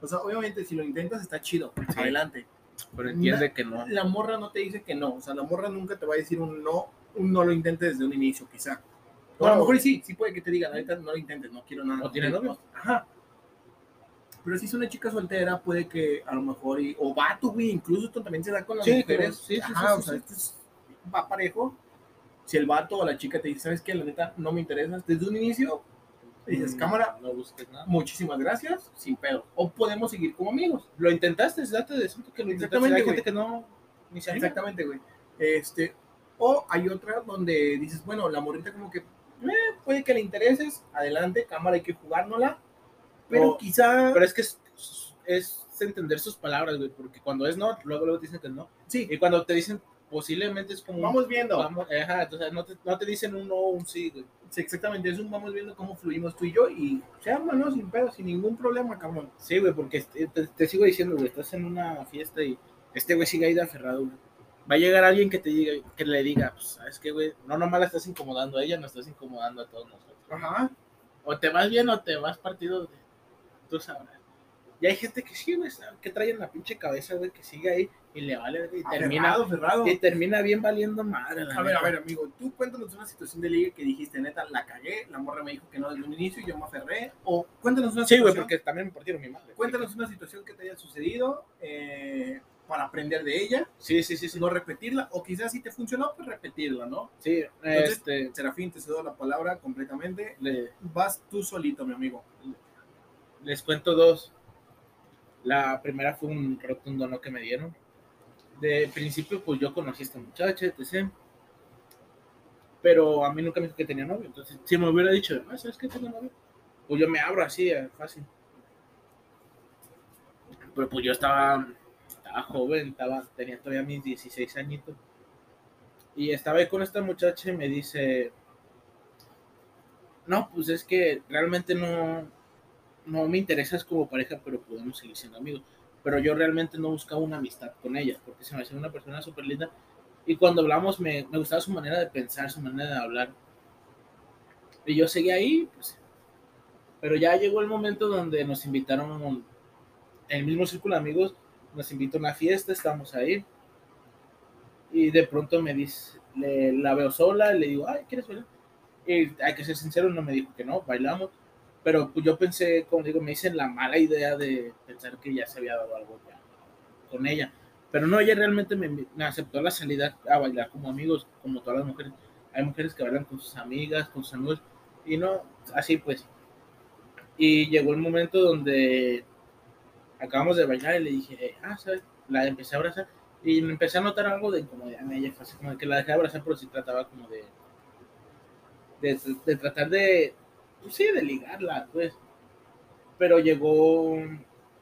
o sea, obviamente, si lo intentas, está chido. Sí. Adelante. Pero entiende que no. La morra no te dice que no. O sea, la morra nunca te va a decir un no, un no lo intentes desde un inicio, quizá. O a No. lo mejor sí, sí puede que te diga, ahorita no lo intentes, no quiero nada. ¿O tiene contigo". novio? Ajá. Pero si es una chica soltera, puede que a lo mejor, y- o vato, güey, incluso esto también se da con las Sí, mujeres. sí, sí, Ajá, sí, o sea, esto es- va parejo. Si el vato o la chica te dice, ¿sabes qué? La neta, no me interesas desde un inicio, dices, Mm, cámara, No busques nada. muchísimas gracias, sin pedo. O podemos seguir como amigos. Lo intentaste, date de decir que lo intentaste. Exactamente, Hay gente que no. Ni se. Exactamente, güey. Este, o hay otra donde dices, bueno, la morrita como que eh, puede que le intereses, adelante, cámara, hay que jugárnosla. Pero O- quizá. Pero es que es, es entender sus palabras, güey. Porque cuando es no, luego, luego te dicen que no. sí, Y cuando te dicen posiblemente es como. un- vamos viendo. Vamos, ajá, entonces no te, no te dicen un no o un sí, güey. Sí, exactamente, es un vamos viendo cómo fluimos tú y yo y se arma, ¿no? Sin pedo, sin ningún problema, cabrón. Sí, güey, porque te, te sigo diciendo, güey, estás en una fiesta y este güey sigue ahí de aferrado, güey. Va a llegar alguien que te diga, que le diga, pues, ¿sabes qué, güey? No nomás la estás incomodando a ella, no estás incomodando a todos nosotros. Ajá. O te vas bien o te vas partido, de- tú sabrás. Y hay gente que sí, güey, que trae en la pinche cabeza, güey, que sigue ahí y le vale, güey, y termina, Aferrado, aferrado. y termina bien valiendo madre. la A ver, a ver, amigo, tú cuéntanos una situación de liga que dijiste, neta, la cagué, la morra me dijo que no desde un inicio y yo me aferré. O cuéntanos una Sí, güey, situación. porque también me partieron mi madre. Cuéntanos una situación que te haya sucedido eh, para aprender de ella, Sí, sí, sí, sí. no repetirla, o quizás si te funcionó, pues repetirla, ¿no? Sí, Entonces- este, Serafín, te cedo la palabra completamente. le- Vas tú solito, mi amigo. les cuento dos. La primera fue un rotundo no que me dieron. De principio, pues yo conocí a esta muchacha, etc. Pero a mí nunca me dijo que tenía novio. Entonces, si me hubiera dicho, ah, ¿sabes qué tengo novio? Pues yo me abro así, eh, fácil. Pero pues yo estaba, estaba joven, estaba, tenía todavía mis 16 añitos. Y estaba ahí con esta muchacha y me dice, no, pues es que realmente no, no me interesas como pareja, pero podemos seguir siendo amigos. Pero yo realmente no buscaba una amistad con ella, porque se me hacía una persona súper linda. Y cuando hablamos me, me gustaba su manera de pensar, su manera de hablar. Y yo seguía ahí, pues. Pero ya llegó el momento donde nos invitaron, el mismo círculo de amigos, nos invitó a una fiesta, estamos ahí. Y de pronto me dice, la veo sola, le digo, ay, ¿quieres bailar? Y hay que ser sincero, no me dijo que no, bailamos. Pero pues, yo pensé, como digo, me hice la mala idea de pensar que ya se había dado algo ya con ella. Pero no, ella realmente me, me aceptó la salida a bailar como amigos, como todas las mujeres. Hay mujeres que bailan con sus amigas, con sus amigos, y no, así pues. Y llegó el momento donde acabamos de bailar y le dije, ah, ¿sabes? La empecé a abrazar y me empecé a notar algo de incomodidad en ella, así como que la dejé de abrazar, pero sí trataba como de, de, de tratar de, pues sí, de ligarla, pues. Pero llegó,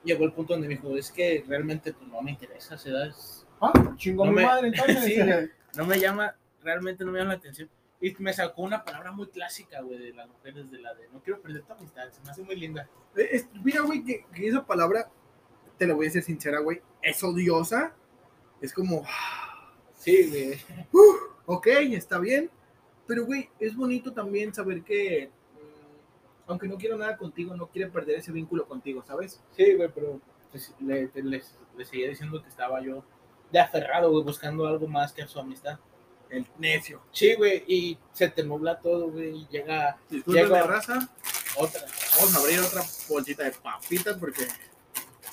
llegó el punto donde me dijo, es que realmente pues, no me interesa, se da, es- Ah, chingo No mi me- madre, entonces. Sí, no me llama, realmente no me llama la atención. Y me sacó una palabra muy clásica, güey, de las mujeres, de la de, no quiero perder tu amistad, se me hace muy linda. Eh, es- mira, güey, que, que esa palabra, te la voy a ser sincera, güey, es odiosa. Es como, Sí, güey. ok, está bien. Pero, güey, es bonito también saber que, mm, aunque no quiero nada contigo, no quiere perder ese vínculo contigo, ¿sabes? Sí, güey, pero pues, le, les- le seguía diciendo que estaba yo de aferrado, güey, buscando algo más que su amistad. El necio. Sí, güey, y se te nubla todo, güey, y llega Disculpen Llego- la raza, otra. vamos a abrir otra bolsita de papitas porque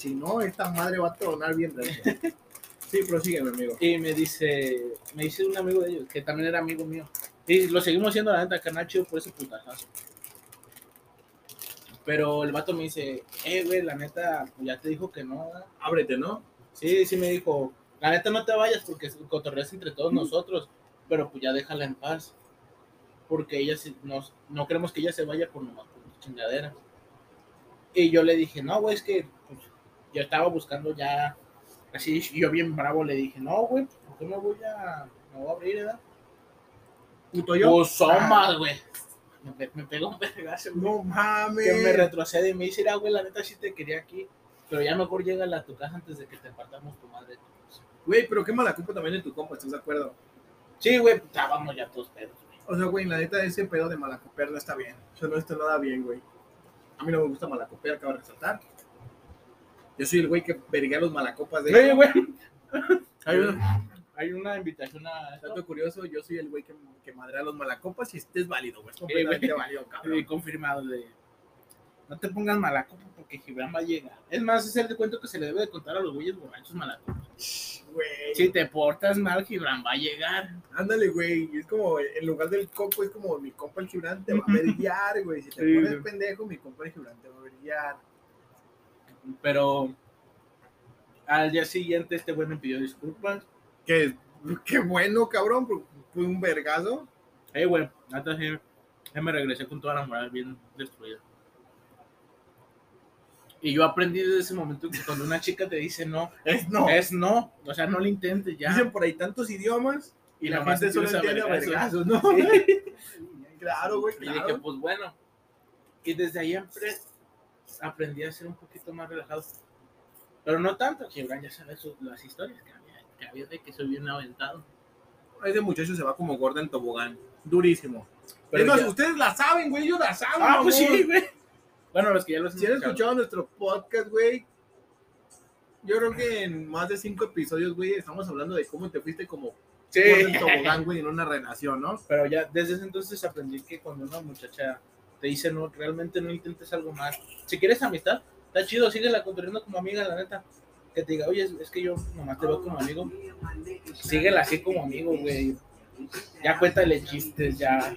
si no, esta madre va a tronar bien recio. Sí, prosígueme, amigo. Y me dice, me dice un amigo de ellos, que también era amigo mío. Y lo seguimos haciendo la neta, canal chido por ese putazazo. Pero el vato me dice, eh, güey, la neta, pues ya te dijo que no. ¿verdad?". Ábrete, ¿no? Sí, sí me dijo, la neta no te vayas porque cotorreas entre todos nosotros, pero pues ya déjala en paz. Porque ella sí- nos, no queremos que ella se vaya por nomás por chingaderas. Y yo le dije, no, güey, es que yo estaba buscando ya, así, y yo bien bravo le dije, no, güey, ¿por qué me voy a, me voy a abrir, edad? Puto yo. Pues somas, güey. Me, pe- me pegó un pegazo, güey. No mames. Que me retrocede y me dice, "Mira, güey, la neta sí te quería aquí, pero ya mejor llega a tu casa antes de que te partamos tu madre. Güey, pero qué mala culpa también de tu compa, ¿estás de acuerdo? Sí, güey, estábamos ya todos pedos, güey. O sea, güey, la neta, ese pedo de malacopear no está bien. O sea, no está nada bien, güey. A mí no me gusta malacopear, acabo de resaltar. Yo soy el güey que verguea a los malacopas de... Oye, güey. Hay un Hay una invitación a dato curioso, yo soy el güey que, que madrea a los malacopas y este es válido, güey. Es completamente válido, cabrón. confirmado de no te pongas malacopa porque Gibran va a llegar. Es más, es el de cuento que se le debe de contar a los güeyes borrachos malacopas. Güey. Si te portas mal, Gibran va a llegar. Ándale, güey. Es como, en lugar del copo, es como mi compa el Gibran te va a brillar, güey. Si te Sí, pones güey. pendejo, mi compa el Gibran te va a brillar. Pero al día siguiente este güey me pidió disculpas. Qué, qué bueno, cabrón, fue un vergazo. Hey, güey, sí, ya me regresé con toda la moral bien destruida. Y yo aprendí desde ese momento que cuando una chica te dice no, Es no. es no. O sea, no lo intentes ya. Dicen por ahí tantos idiomas y y la gente solo entiende a vergazos, ¿no? Sí. Claro, güey, Y dije, claro. pues bueno. Y desde ahíempre aprendí a ser un poquito más relajado. Pero no tanto, Gibran ya sabe las historias que había, que había de que soy bien aventado. Ese muchacho se va como gorda en tobogán. Durísimo. Pero es más, ya- ustedes la saben, güey, ellos la saben. Ah, pues sí, güey. Bueno, los que ya los Si han escuchado nuestro podcast, güey, yo creo que en más de cinco episodios, güey, estamos hablando de cómo te fuiste como Sí. en tobogán, güey, en una relación, ¿no? Pero ya desde ese entonces aprendí que cuando una muchacha te dice no, realmente no intentes algo más. Si quieres amistad, está chido, síguela construyendo como amiga, la neta. Que te diga, oye, es, que yo nomás te veo como amigo. Síguela así como amigo, güey. Ya cuéntale chistes, ya.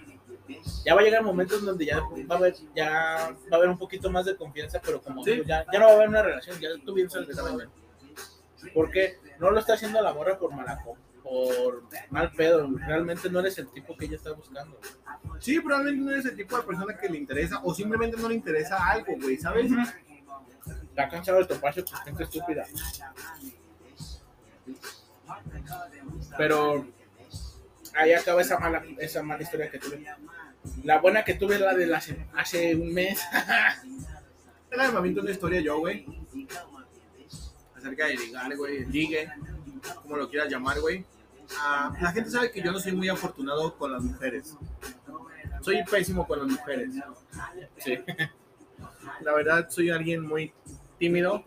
Ya va a llegar momentos donde ya va a haber, ya va a haber un poquito más de confianza, pero como Sí. digo, ya, ya no va a haber una relación, ya tú bien sabes que está bien. Porque no lo está haciendo la morra por malaco, por mal pedo. Realmente no eres el tipo que ella está buscando. Sí, probablemente no eres el tipo de persona que le interesa o simplemente no le interesa algo, güey, ¿sabes? Está cansado de toparse con gente estúpida. Pero ahí acaba esa mala, esa mala historia que tuve. La buena que tuve es la de la se- hace un mes. Déjame me aviento una historia yo, güey. Acerca de ligar, güey, ligue, como lo quieras llamar, güey. Ah, la gente sabe que yo no soy muy afortunado con las mujeres. Soy pésimo con las mujeres. Sí. La verdad, soy alguien muy tímido.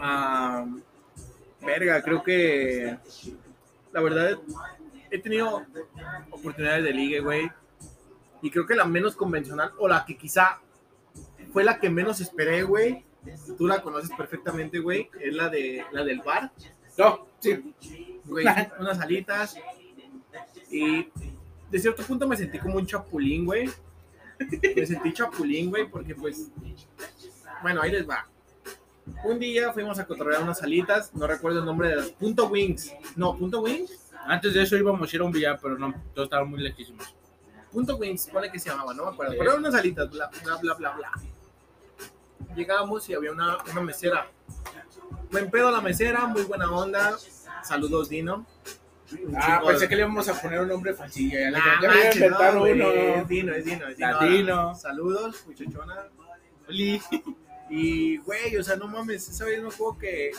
Ah, verga, creo que la verdad, he tenido oportunidades de ligue, güey. Y creo que la menos convencional, o la que quizá fue la que menos esperé, güey. Tú la conoces perfectamente, güey. Es la de la del bar. No, sí. Güey, unas alitas. Y de cierto punto me sentí como un chapulín, güey. Me sentí chapulín, güey, porque pues. Bueno, ahí les va. Un día fuimos a cotorrear unas alitas, no recuerdo el nombre de las. Punto Wings. No, Punto Wings. Antes de eso íbamos a ir a un billar, pero no, todos estaban muy lejísimos. Punto Wings, pone que se llamaba, no me acuerdo. Pero eran unas alitas, bla, bla, bla, bla, bla. Llegamos y había una, una mesera. Buen pedo la mesera, muy buena onda. Saludos, Dino. Ah, pensé que le íbamos a poner un nombre falsillo. Ya Ah, me voy a inventar no, uno. Es Dino, es Dino, es Dino. Latino. Saludos, muchachona. Oli. Y, güey, o sea, no mames, esa vez me acuerdo que.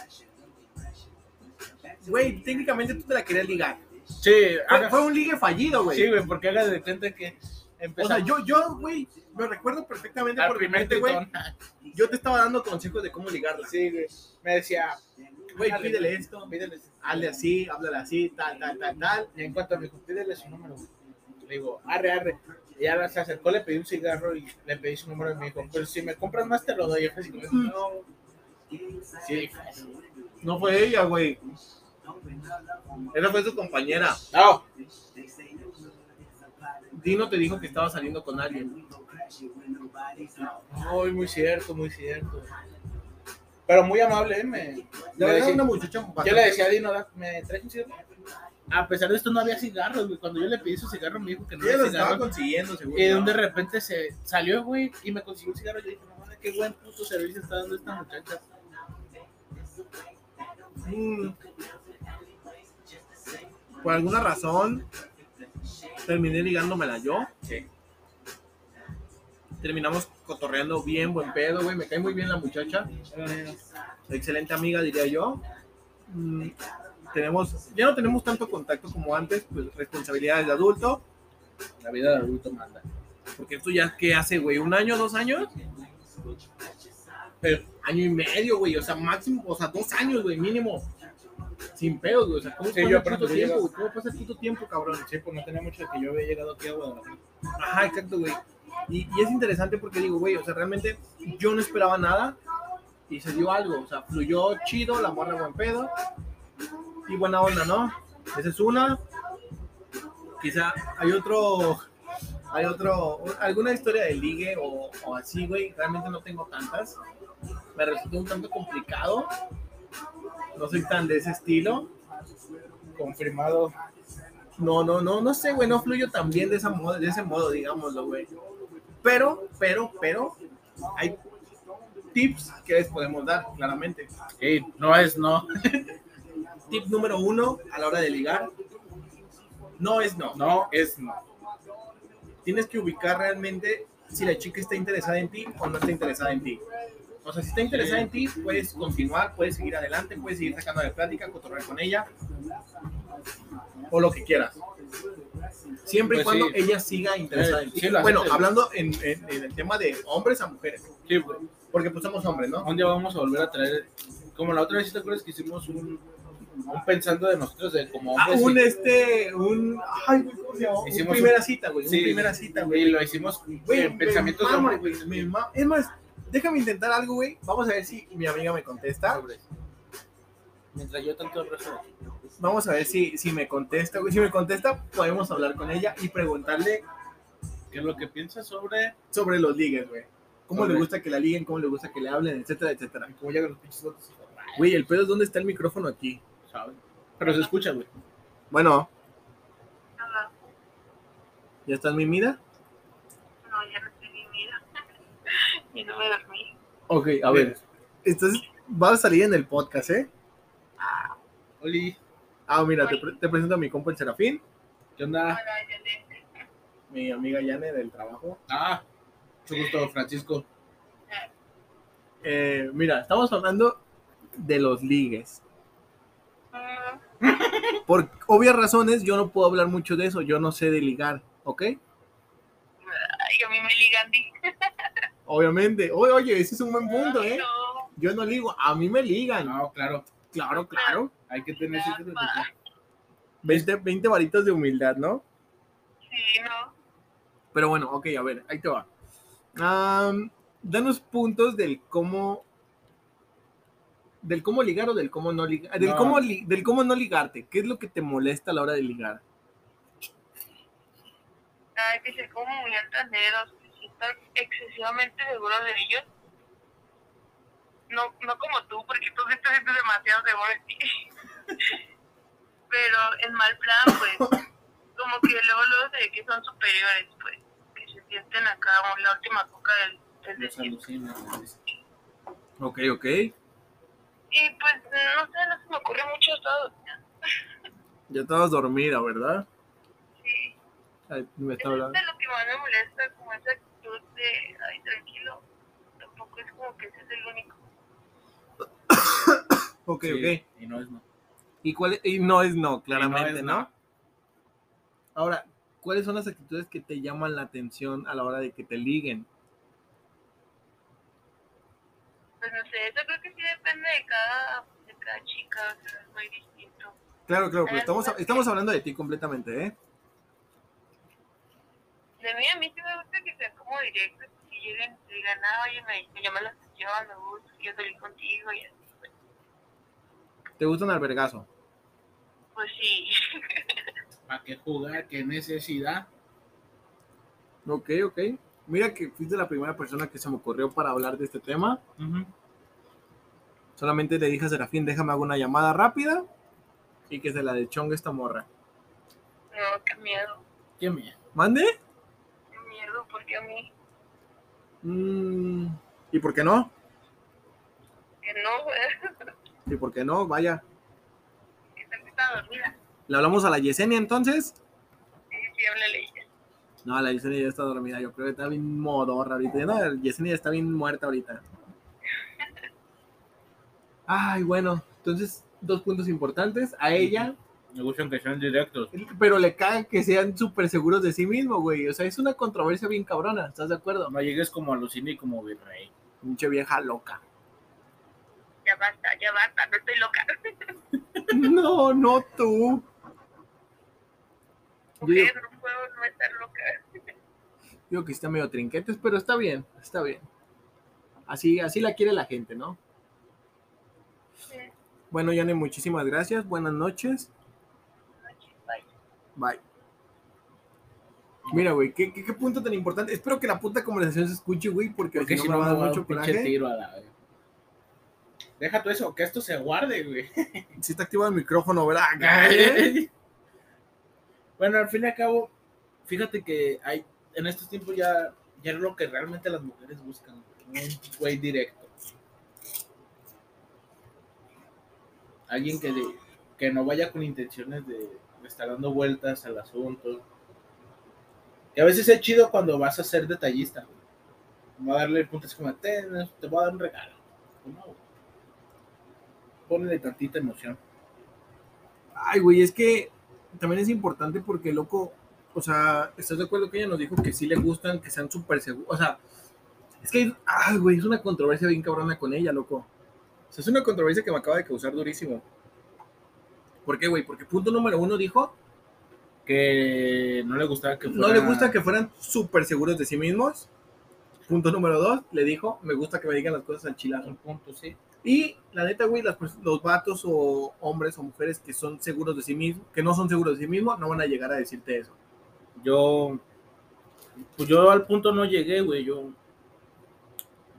Güey, técnicamente tú te la querías ligar. Sí, Fue, haga- fue un ligue fallido, güey. sí, güey, porque haga de cuenta que o empezamos sea, yo, yo, güey, me recuerdo perfectamente al porque, güey, yo te estaba dando consejos de cómo ligarla. Sí, güey. Me decía, Güey, pídele esto, pídele. hazle así, háblale así, tal, tal, tal, tal. Y en cuanto me dijo, pídele su número. Le digo, arre, arre. Y ya se acercó, le pedí un cigarro y le pedí su número y me dijo, pero si me compras más te lo doy. Y yo así no. Sí, No fue ella, güey. Esa fue su compañera. no. Dino te dijo que estaba saliendo con alguien. Muy, muy cierto, muy cierto. Pero muy amable, ¿eh? Me, De me decía- una muchacha yo le decía a Dino, "Da- ¿me traes un cigarro? A pesar de esto no había cigarros, güey. Cuando yo le pedí su cigarro me dijo que no había lo estaba cigarros. consiguiendo, seguro. Y de un de repente se salió, güey, y me consiguió un cigarro. Yo dije, no mames, qué buen puto servicio está dando esta muchacha. Mm. Por alguna razón, terminé ligándomela yo. Sí. Terminamos cotorreando bien, buen pedo, güey. Me cae muy bien la muchacha. Excelente amiga, diría yo. Mm, Tenemos, ya no tenemos tanto contacto como antes, pues responsabilidades de adulto. La vida de adulto manda. Porque esto ya que hace, güey, un año, dos años. Pero, Año y medio, güey. O sea, máximo, o sea, dos años, güey, mínimo. Sin pedos, güey. O sea, ¿cómo Sí, pasa yo el había tiempo, güey? ¿Cómo pasa el puto tiempo, cabrón? sí, pues no tenía mucho de que yo había llegado aquí a Guadalajara. Ajá, exacto, güey. Y, y es interesante porque digo, güey, o sea, realmente yo no esperaba nada y se dio algo. O sea, fluyó chido, la morra buen pedo y buena onda, ¿no? Esa es una. Quizá hay otro, hay otro, alguna historia de ligue o, o así, güey. Realmente no tengo tantas. Me resultó un tanto complicado. No soy tan de ese estilo. Confirmado. No, no, no, no sé, güey, no fluyo tan bien de, esa modo, de ese modo, digámoslo, güey. Pero, pero, pero, hay tips que les podemos dar, claramente. Sí, no es no. Tip número uno a la hora de ligar, no es no. No es no. Tienes que ubicar realmente si la chica está interesada en ti o no está interesada en ti. O sea, si está interesada en ti, puedes continuar, puedes seguir adelante, puedes seguir sacando de plática, cotorrear con ella, o lo que quieras. Siempre y Pues cuando sí. ella siga interesada en ti. Sí, bueno, hablando en, en- en el tema de hombres a mujeres, Sí, güey. porque pues somos hombres, ¿no? Un día vamos a volver a traer, como la otra vez, ¿sí ¿te acuerdas que hicimos un, un pensando de nosotros de como Ah, hombres? un y- este, un, ay, güey, ¿cómo se llama? Un Hicimos primera cita, güey, Sí. un primera cita, güey. y lo hicimos en pensamientos de mama, hombre. güey. Es más, déjame intentar algo, güey. Vamos a ver si mi amiga me contesta. Mientras yo tanto abrazo. Vamos a ver si, si me contesta, güey. Si me contesta, podemos hablar con ella y preguntarle ¿Qué es lo que piensas sobre sobre los ligues, güey. Cómo Sobre- le gusta que la liguen, cómo le gusta que le hablen, etcétera, etcétera. cómo llegan los pinches votos? Güey, el pedo es dónde está el micrófono aquí. Pero se escucha, güey. Bueno, Hola. ¿ya estás mimida? No, ya no estoy ni mira. y no me dormí. Ok, a ver. Entonces, vas a salir en el podcast, ¿eh? Oli, Ah, mira, te, pre- te presento a mi compa el Serafín, ¿qué onda? Hola, mi amiga Yane del trabajo. Ah, mucho gusto, Francisco. Eh, mira, estamos hablando de los ligues. Mm, Por obvias razones, yo no puedo hablar mucho de eso. Yo no sé de ligar, ¿ok? Ay, a mí me ligan. Obviamente. Oye, oye, ese es un buen punto, Ay, ¿eh? no. Yo no ligo, a mí me ligan. No, claro, Claro, claro. Hay que tener ciertas Trampa. 20, 20 varitos de humildad, ¿no? Sí, no. Pero bueno, ok, a ver, ahí te va. Am, danos puntos del cómo. Del cómo ligar o del cómo no ligar. Del, No. cómo li- del cómo no ligarte. ¿Qué es lo que te molesta a la hora de ligar? Ay, que se como muy altaneros, que sientan excesivamente seguros de ellos. No, no como tú, porque tú sí te sientes demasiado seguro de ti. Pero en mal plan, pues, como que luego, luego se ve que son superiores, pues, que se sienten acá como la última coca del, del desierto. Ok, ok. Y pues, no sé, no se me ocurre mucho todo. Ya estabas dormida, ¿verdad? Sí. Ay, me está hablando. es lo que más me molesta, como esa actitud de, ay, tranquilo, tampoco es como que ese es el único. Ok, Sí, ok. Y no es no. ¿Y, cuál, y no es no, Y no claramente, es ¿no? no. Ahora, ¿cuáles son las actitudes que te llaman la atención a la hora de que te liguen? Pues no sé, eso creo que sí depende de cada, de cada chica, o sea, es muy distinto. Claro, claro, pero estamos, estamos hablando de ti completamente, ¿eh? De mí, a mí sí me gusta que sean como directos, que lleguen y digan, ah, oye, me, me llama la atención, me gusta, quiero salir contigo, y así, pues, ¿Te gustan al vergazo? Pues sí. ¿Para qué jugar? ¿Qué necesidad? Ok, ok. Mira que fuiste la primera persona que se me ocurrió para hablar de este tema. Solamente le dije a Serafín, déjame hago una llamada rápida y que se la de chonga esta morra. No, qué miedo, ¿Qué me? ¿Mande? qué miedo, porque a mí, Mm, ¿Y por qué no? que no, güey, ¿Y por qué no? Vaya. Está dormida. ¿Le hablamos a la Yesenia entonces? Sí, sí, háblale ella. No, la Yesenia ya está dormida. Yo creo que está bien modorra ahorita. No, la Yesenia ya está bien muerta ahorita. Ay, bueno. Entonces, dos puntos importantes. A ella, Me gustan que sean directos. pero le cagan que sean súper seguros de sí mismo, güey. O sea, es una controversia bien cabrona. ¿Estás de acuerdo? No llegues como alucina y como virrey. Pinche vieja loca. Ya basta, ya basta, no estoy loca. No, no tú. Yo no puedo no estar loca. digo que está medio trinquetes, pero está bien, está bien. Así, así la quiere la gente, ¿no? Sí, Bueno, Yane, muchísimas gracias. Buenas noches. bye. Bye. Mira, güey, ¿qué, qué, qué punto tan importante. Espero que la puta conversación se escuche, güey, porque, Porque si si no me va a dar mucho coraje. tiro a la. Deja tú eso, que esto se guarde, güey. Si está activado el micrófono, ¿verdad? bueno, al fin y al cabo, fíjate que hay, en estos tiempos ya, ya es lo que realmente las mujeres buscan, un güey directo. Alguien que, de- que no vaya con intenciones de, de estar dando vueltas al asunto. Que a veces es chido cuando vas a ser detallista. Va a darle puntos como, te, te voy a dar un regalo. No. Ponle tantita emoción. Ay, güey, es que también es importante porque, loco, o sea, ¿estás de acuerdo que ella nos dijo que sí le gustan, que sean súper seguros? O sea, es que, ay, güey, es una controversia bien cabrona con ella, loco. O sea, es una controversia que me acaba de causar durísimo. ¿Por qué, güey? Porque punto número uno dijo, Que no le gustaba que no le gusta que fueran súper seguros de sí mismos. Punto número dos, le dijo, me gusta que me digan las cosas al chilazo. Un punto, sí. Y la neta, güey, las los vatos o hombres o mujeres que son seguros de sí mismos, que no son seguros de sí mismos, no van a llegar a decirte eso. Yo, pues yo al punto no llegué, güey. Yo,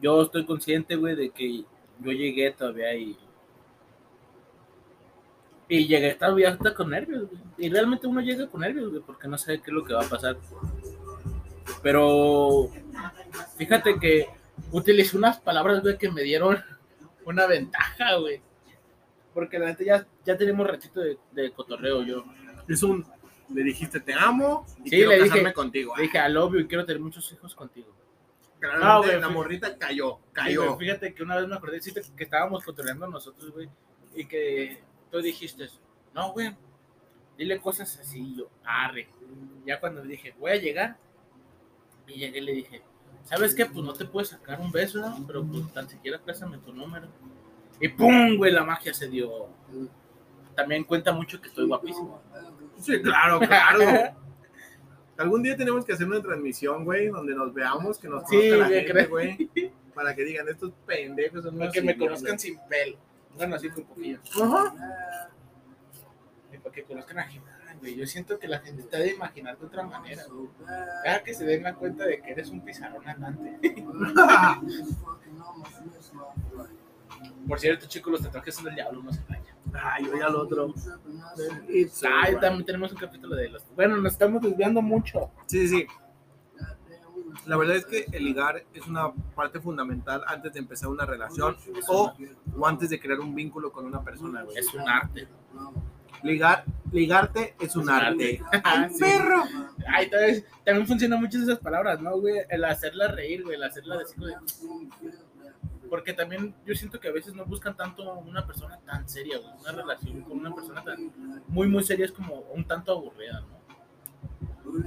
yo estoy consciente, güey, de que yo llegué todavía y. Y llegué todavía hasta con nervios, güey. Y realmente uno llega con nervios, güey, porque no sabe qué es lo que va a pasar. Pero fíjate que utilicé unas palabras, güey, que me dieron una ventaja, güey. Porque la neta ya, ya tenemos ratito de, de cotorreo, yo. Es un, le dijiste te amo y Sí, quiero le dije- casarme contigo. Dije, I love you y quiero tener muchos hijos contigo. Claramente, No, güey, la morrita cayó, Sí, cayó. güey, fíjate que una vez me acordé sí, que estábamos controlando nosotros, güey, y que tú dijiste, no, güey, dile cosas así, yo, arre. Ya cuando le dije, voy a llegar, y llegué y le dije, ¿sabes qué? Pues no te puedes sacar un beso, ¿no? pero pues tan siquiera préstame tu número. Y pum, güey, la magia se dio. también cuenta mucho que estoy guapísimo. Sí, claro, claro. Algún día tenemos que hacer una transmisión, güey, donde nos veamos, que nos Sí, conozca la güey, gente, creo. güey. Para que digan, estos pendejos son Para que me conozcan sin pelo. Bueno, así muy poquillo. Ajá. Y para que conozcan a Jimena, güey. Yo siento que la gente está de imaginar de otra manera, güey. Cada que se den la cuenta de que eres un pizarrón andante. Por cierto, chicos, los tatuajes son del diablo, no se engañan. Ay, oye al otro. Ay, también tenemos un capítulo de los. Bueno, nos estamos desviando mucho. Sí, sí. La verdad es que el ligar es una parte fundamental antes de empezar una relación o, o antes de crear un vínculo con una persona, güey. Es un arte. Ligar, ligarte es un Es arte. ¡Ay, Sí. perro! Ay, también, también funcionan muchas esas palabras, ¿no, güey? El hacerla reír, güey, el hacerla decir, güey. Porque también yo siento que a veces no buscan tanto una persona tan seria, güey. Una relación con una persona tan muy, muy seria es como un tanto aburrida, ¿no?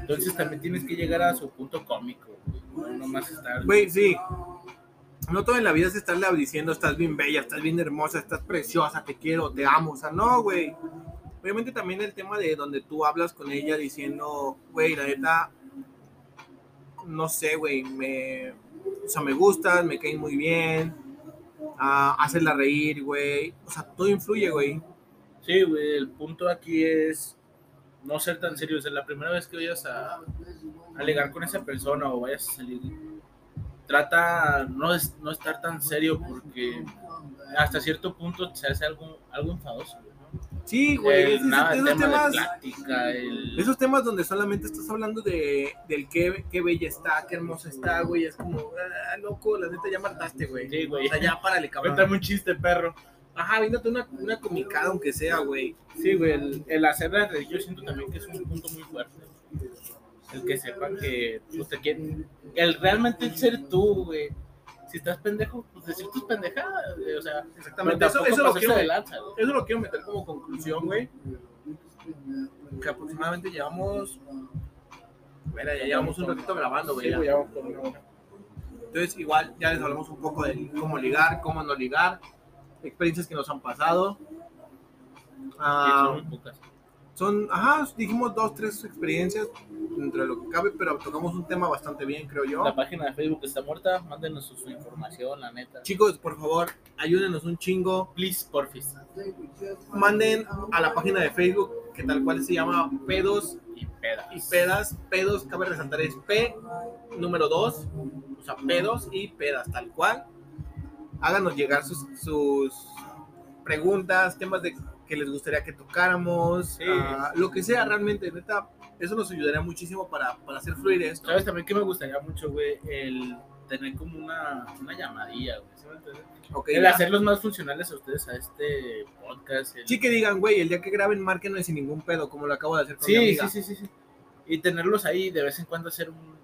Entonces también tienes que llegar a su punto cómico, güey. No nomás estar. Güey, sí. No todo en la vida es estarle diciendo, estás bien bella, estás bien hermosa, estás preciosa, te quiero, te amo. O sea, no, güey. Obviamente también el tema de donde tú hablas con ella diciendo, güey, la neta, no sé, güey, me, o sea, me gustas, me caes muy bien, ah, hacerla reír, güey. O sea, todo influye, güey. Sí, güey, el punto aquí es no ser tan serio. O sea, la primera vez que vayas a, a alegar con esa persona o vayas a salir, trata no, es, no estar tan serio porque hasta cierto punto se hace algo, algo enfadoso. Güey. Sí, güey. El- esos- nada, el esos tema de temas- plática, el... Esos temas donde solamente estás hablando de, del qué, qué bella está, qué hermosa está, güey, es como, ah, loco, la neta ya mataste, güey. Sí, güey. O sea, ya párale, cabrón. Cuéntame un chiste, perro. Ajá, véndate una, una comicada, aunque sea, güey. Sí, güey, el, el hacerla reír yo siento también que es un punto muy fuerte. El que sepan que pues, te quieren... El realmente ser tú, güey. Si estás pendejo, pues decir tus pendejadas, güey, O sea, Exactamente. Eso, eso, lo quiero, de lanza, güey. eso lo quiero meter como conclusión, güey. Que aproximadamente llevamos. Mira, ya llevamos un ratito grabando, güey. Sí, ya. güey, ya vamos por una hora. Entonces, igual ya les hablamos un poco de cómo ligar, cómo no ligar, experiencias que nos han pasado. Sí, Ah, son ajá, dijimos dos, tres experiencias dentro de lo que cabe, pero tocamos un tema bastante bien, creo yo. La página de Facebook está muerta, mándenos su, su información, la neta. Chicos, por favor, ayúdenos un chingo. Please, porfis. Manden a la página de Facebook, que tal cual se llama Pedos Y pedas. y Pedas. Pedos, cabe resaltar, es P número 2, o sea, Pedos y Pedas, tal cual. Háganos llegar sus, sus preguntas, temas de que les gustaría que tocáramos, Sí. ah, lo que sea realmente, neta, eso nos ayudaría muchísimo para, para hacer fluir esto. ¿Sabes también que me gustaría mucho, güey? El tener como una, una llamadilla, güey. ¿sí me entiendes? Ok, El ya. hacerlos más funcionales a ustedes a este podcast. el- Sí que digan, güey, el día que graben, márquenme sin ningún pedo, como lo acabo de hacer con mi Sí, amiga. sí, sí, sí, sí. Y tenerlos ahí de vez en cuando hacer un...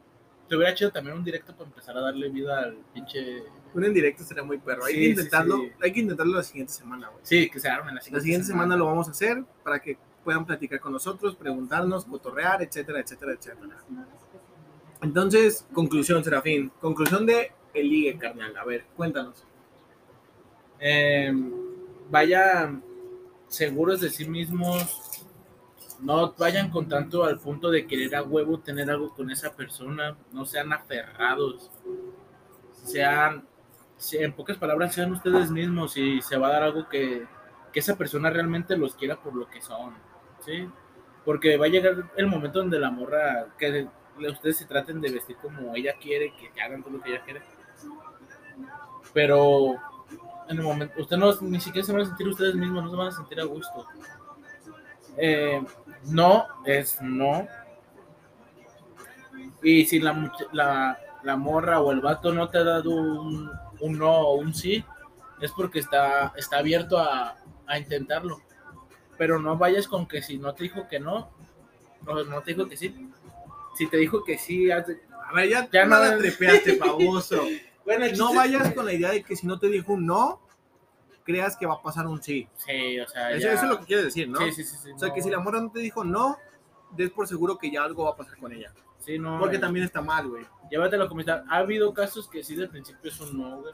Te hubiera hecho también un directo para empezar a darle vida al pinche... Un en directo sería muy perro. Hay Sí, que intentarlo, sí. hay que intentarlo la siguiente semana, güey. Sí, que se armen la La siguiente semana lo vamos a hacer para que puedan platicar con nosotros, preguntarnos, cotorrear, etcétera, etcétera, etcétera. Entonces, conclusión, Serafín. Conclusión de el ligue, carnal. A ver, cuéntanos. Eh, vayan seguros de sí mismos. No vayan con tanto al punto de querer a huevo tener algo con esa persona. No sean aferrados. Sean, se- en pocas palabras, sean ustedes mismos y se va a dar algo que, que esa persona realmente los quiera por lo que son. ¿sí? Porque va a llegar el momento donde la morra, que ustedes se traten de vestir como ella quiere, que hagan todo lo que ella quiere. Pero en el momento, ustedes no, ni siquiera se van a sentir ustedes mismos, no se van a sentir a gusto. Eh, no es no. Y si la, la, la morra o el vato no te ha dado un, un no o un sí, es porque está, está abierto a, a intentarlo. Pero no vayas con que si no te dijo que no, no, no te dijo que sí. Si te dijo que sí, haz de- A ver, ya, Ya ya no no- trepeaste, baboso. Bueno, el No chiste- vayas con la idea de que si no te dijo un no, creas que va a pasar un sí. Sí, o sea, Eso, ya- eso es lo que quiere decir, ¿no? Sí, sí, sí, sí, O sea, que no. si la morra no te dijo no, des por seguro que ya algo va a pasar con ella. Sí, no, Porque eh, también está mal, güey. Llévatelo a comentar. Ha habido casos que sí, de principio es un no, güey.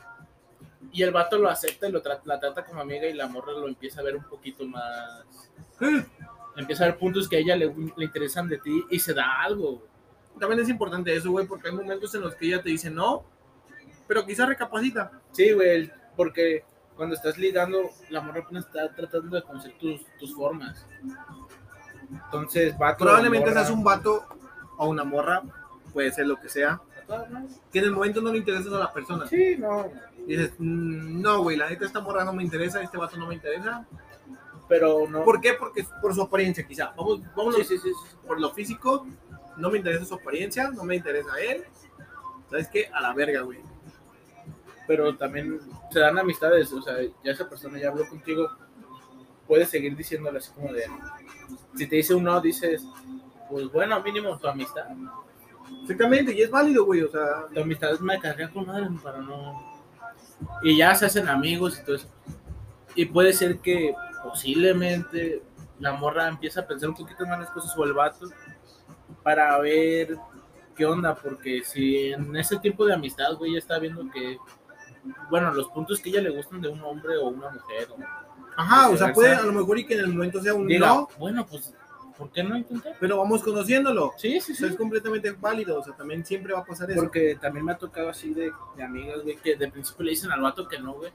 Y el vato lo acepta y lo tra- la trata como amiga y la morra lo empieza a ver un poquito más. Empieza a ver puntos que a ella le, le interesan de ti y se da algo. güey. También es importante eso, güey, porque hay momentos en los que ella te dice no, pero quizás recapacita. Sí, güey, porque cuando estás ligando, la morra apenas está tratando de conocer tus, tus formas. Entonces, vato. Probablemente morra, seas un vato o una morra, puede ser lo que sea. Que en el momento no le interesas a la persona. Sí, no. Y dices, "Mm, no, güey, la neta esta morra no me interesa, este vato no me interesa. Pero no. ¿Por qué? Porque por su apariencia, quizá. Vamos, vamos Sí, sí, sí, sí. por lo físico, no me interesa su apariencia, no me interesa él. ¿Sabes qué? A la verga, güey. Pero también se dan amistades. O sea, ya esa persona ya habló contigo. Puedes seguir diciéndole así como de. Si te dice un no, dices. Pues bueno, mínimo tu amistad. Exactamente, y es válido, güey, o sea, Tu amistad me carga con madre para no. Y ya se hacen amigos y todo eso. Y puede ser que posiblemente la morra empieza a pensar un poquito más las cosas o el vato para ver qué onda, porque si en ese tiempo de amistad, güey, ya está viendo que, bueno, los puntos que ella le gustan de un hombre o una mujer, o ajá, o sea, puede a lo mejor y que en el momento sea un diga, no, bueno, pues, ¿por qué no intentar? pero vamos conociéndolo. Sí, sí, sí. es completamente válido, o sea, también siempre va a pasar eso. Porque también me ha tocado así de, de amigas, güey, que de principio le dicen al vato que no, güey.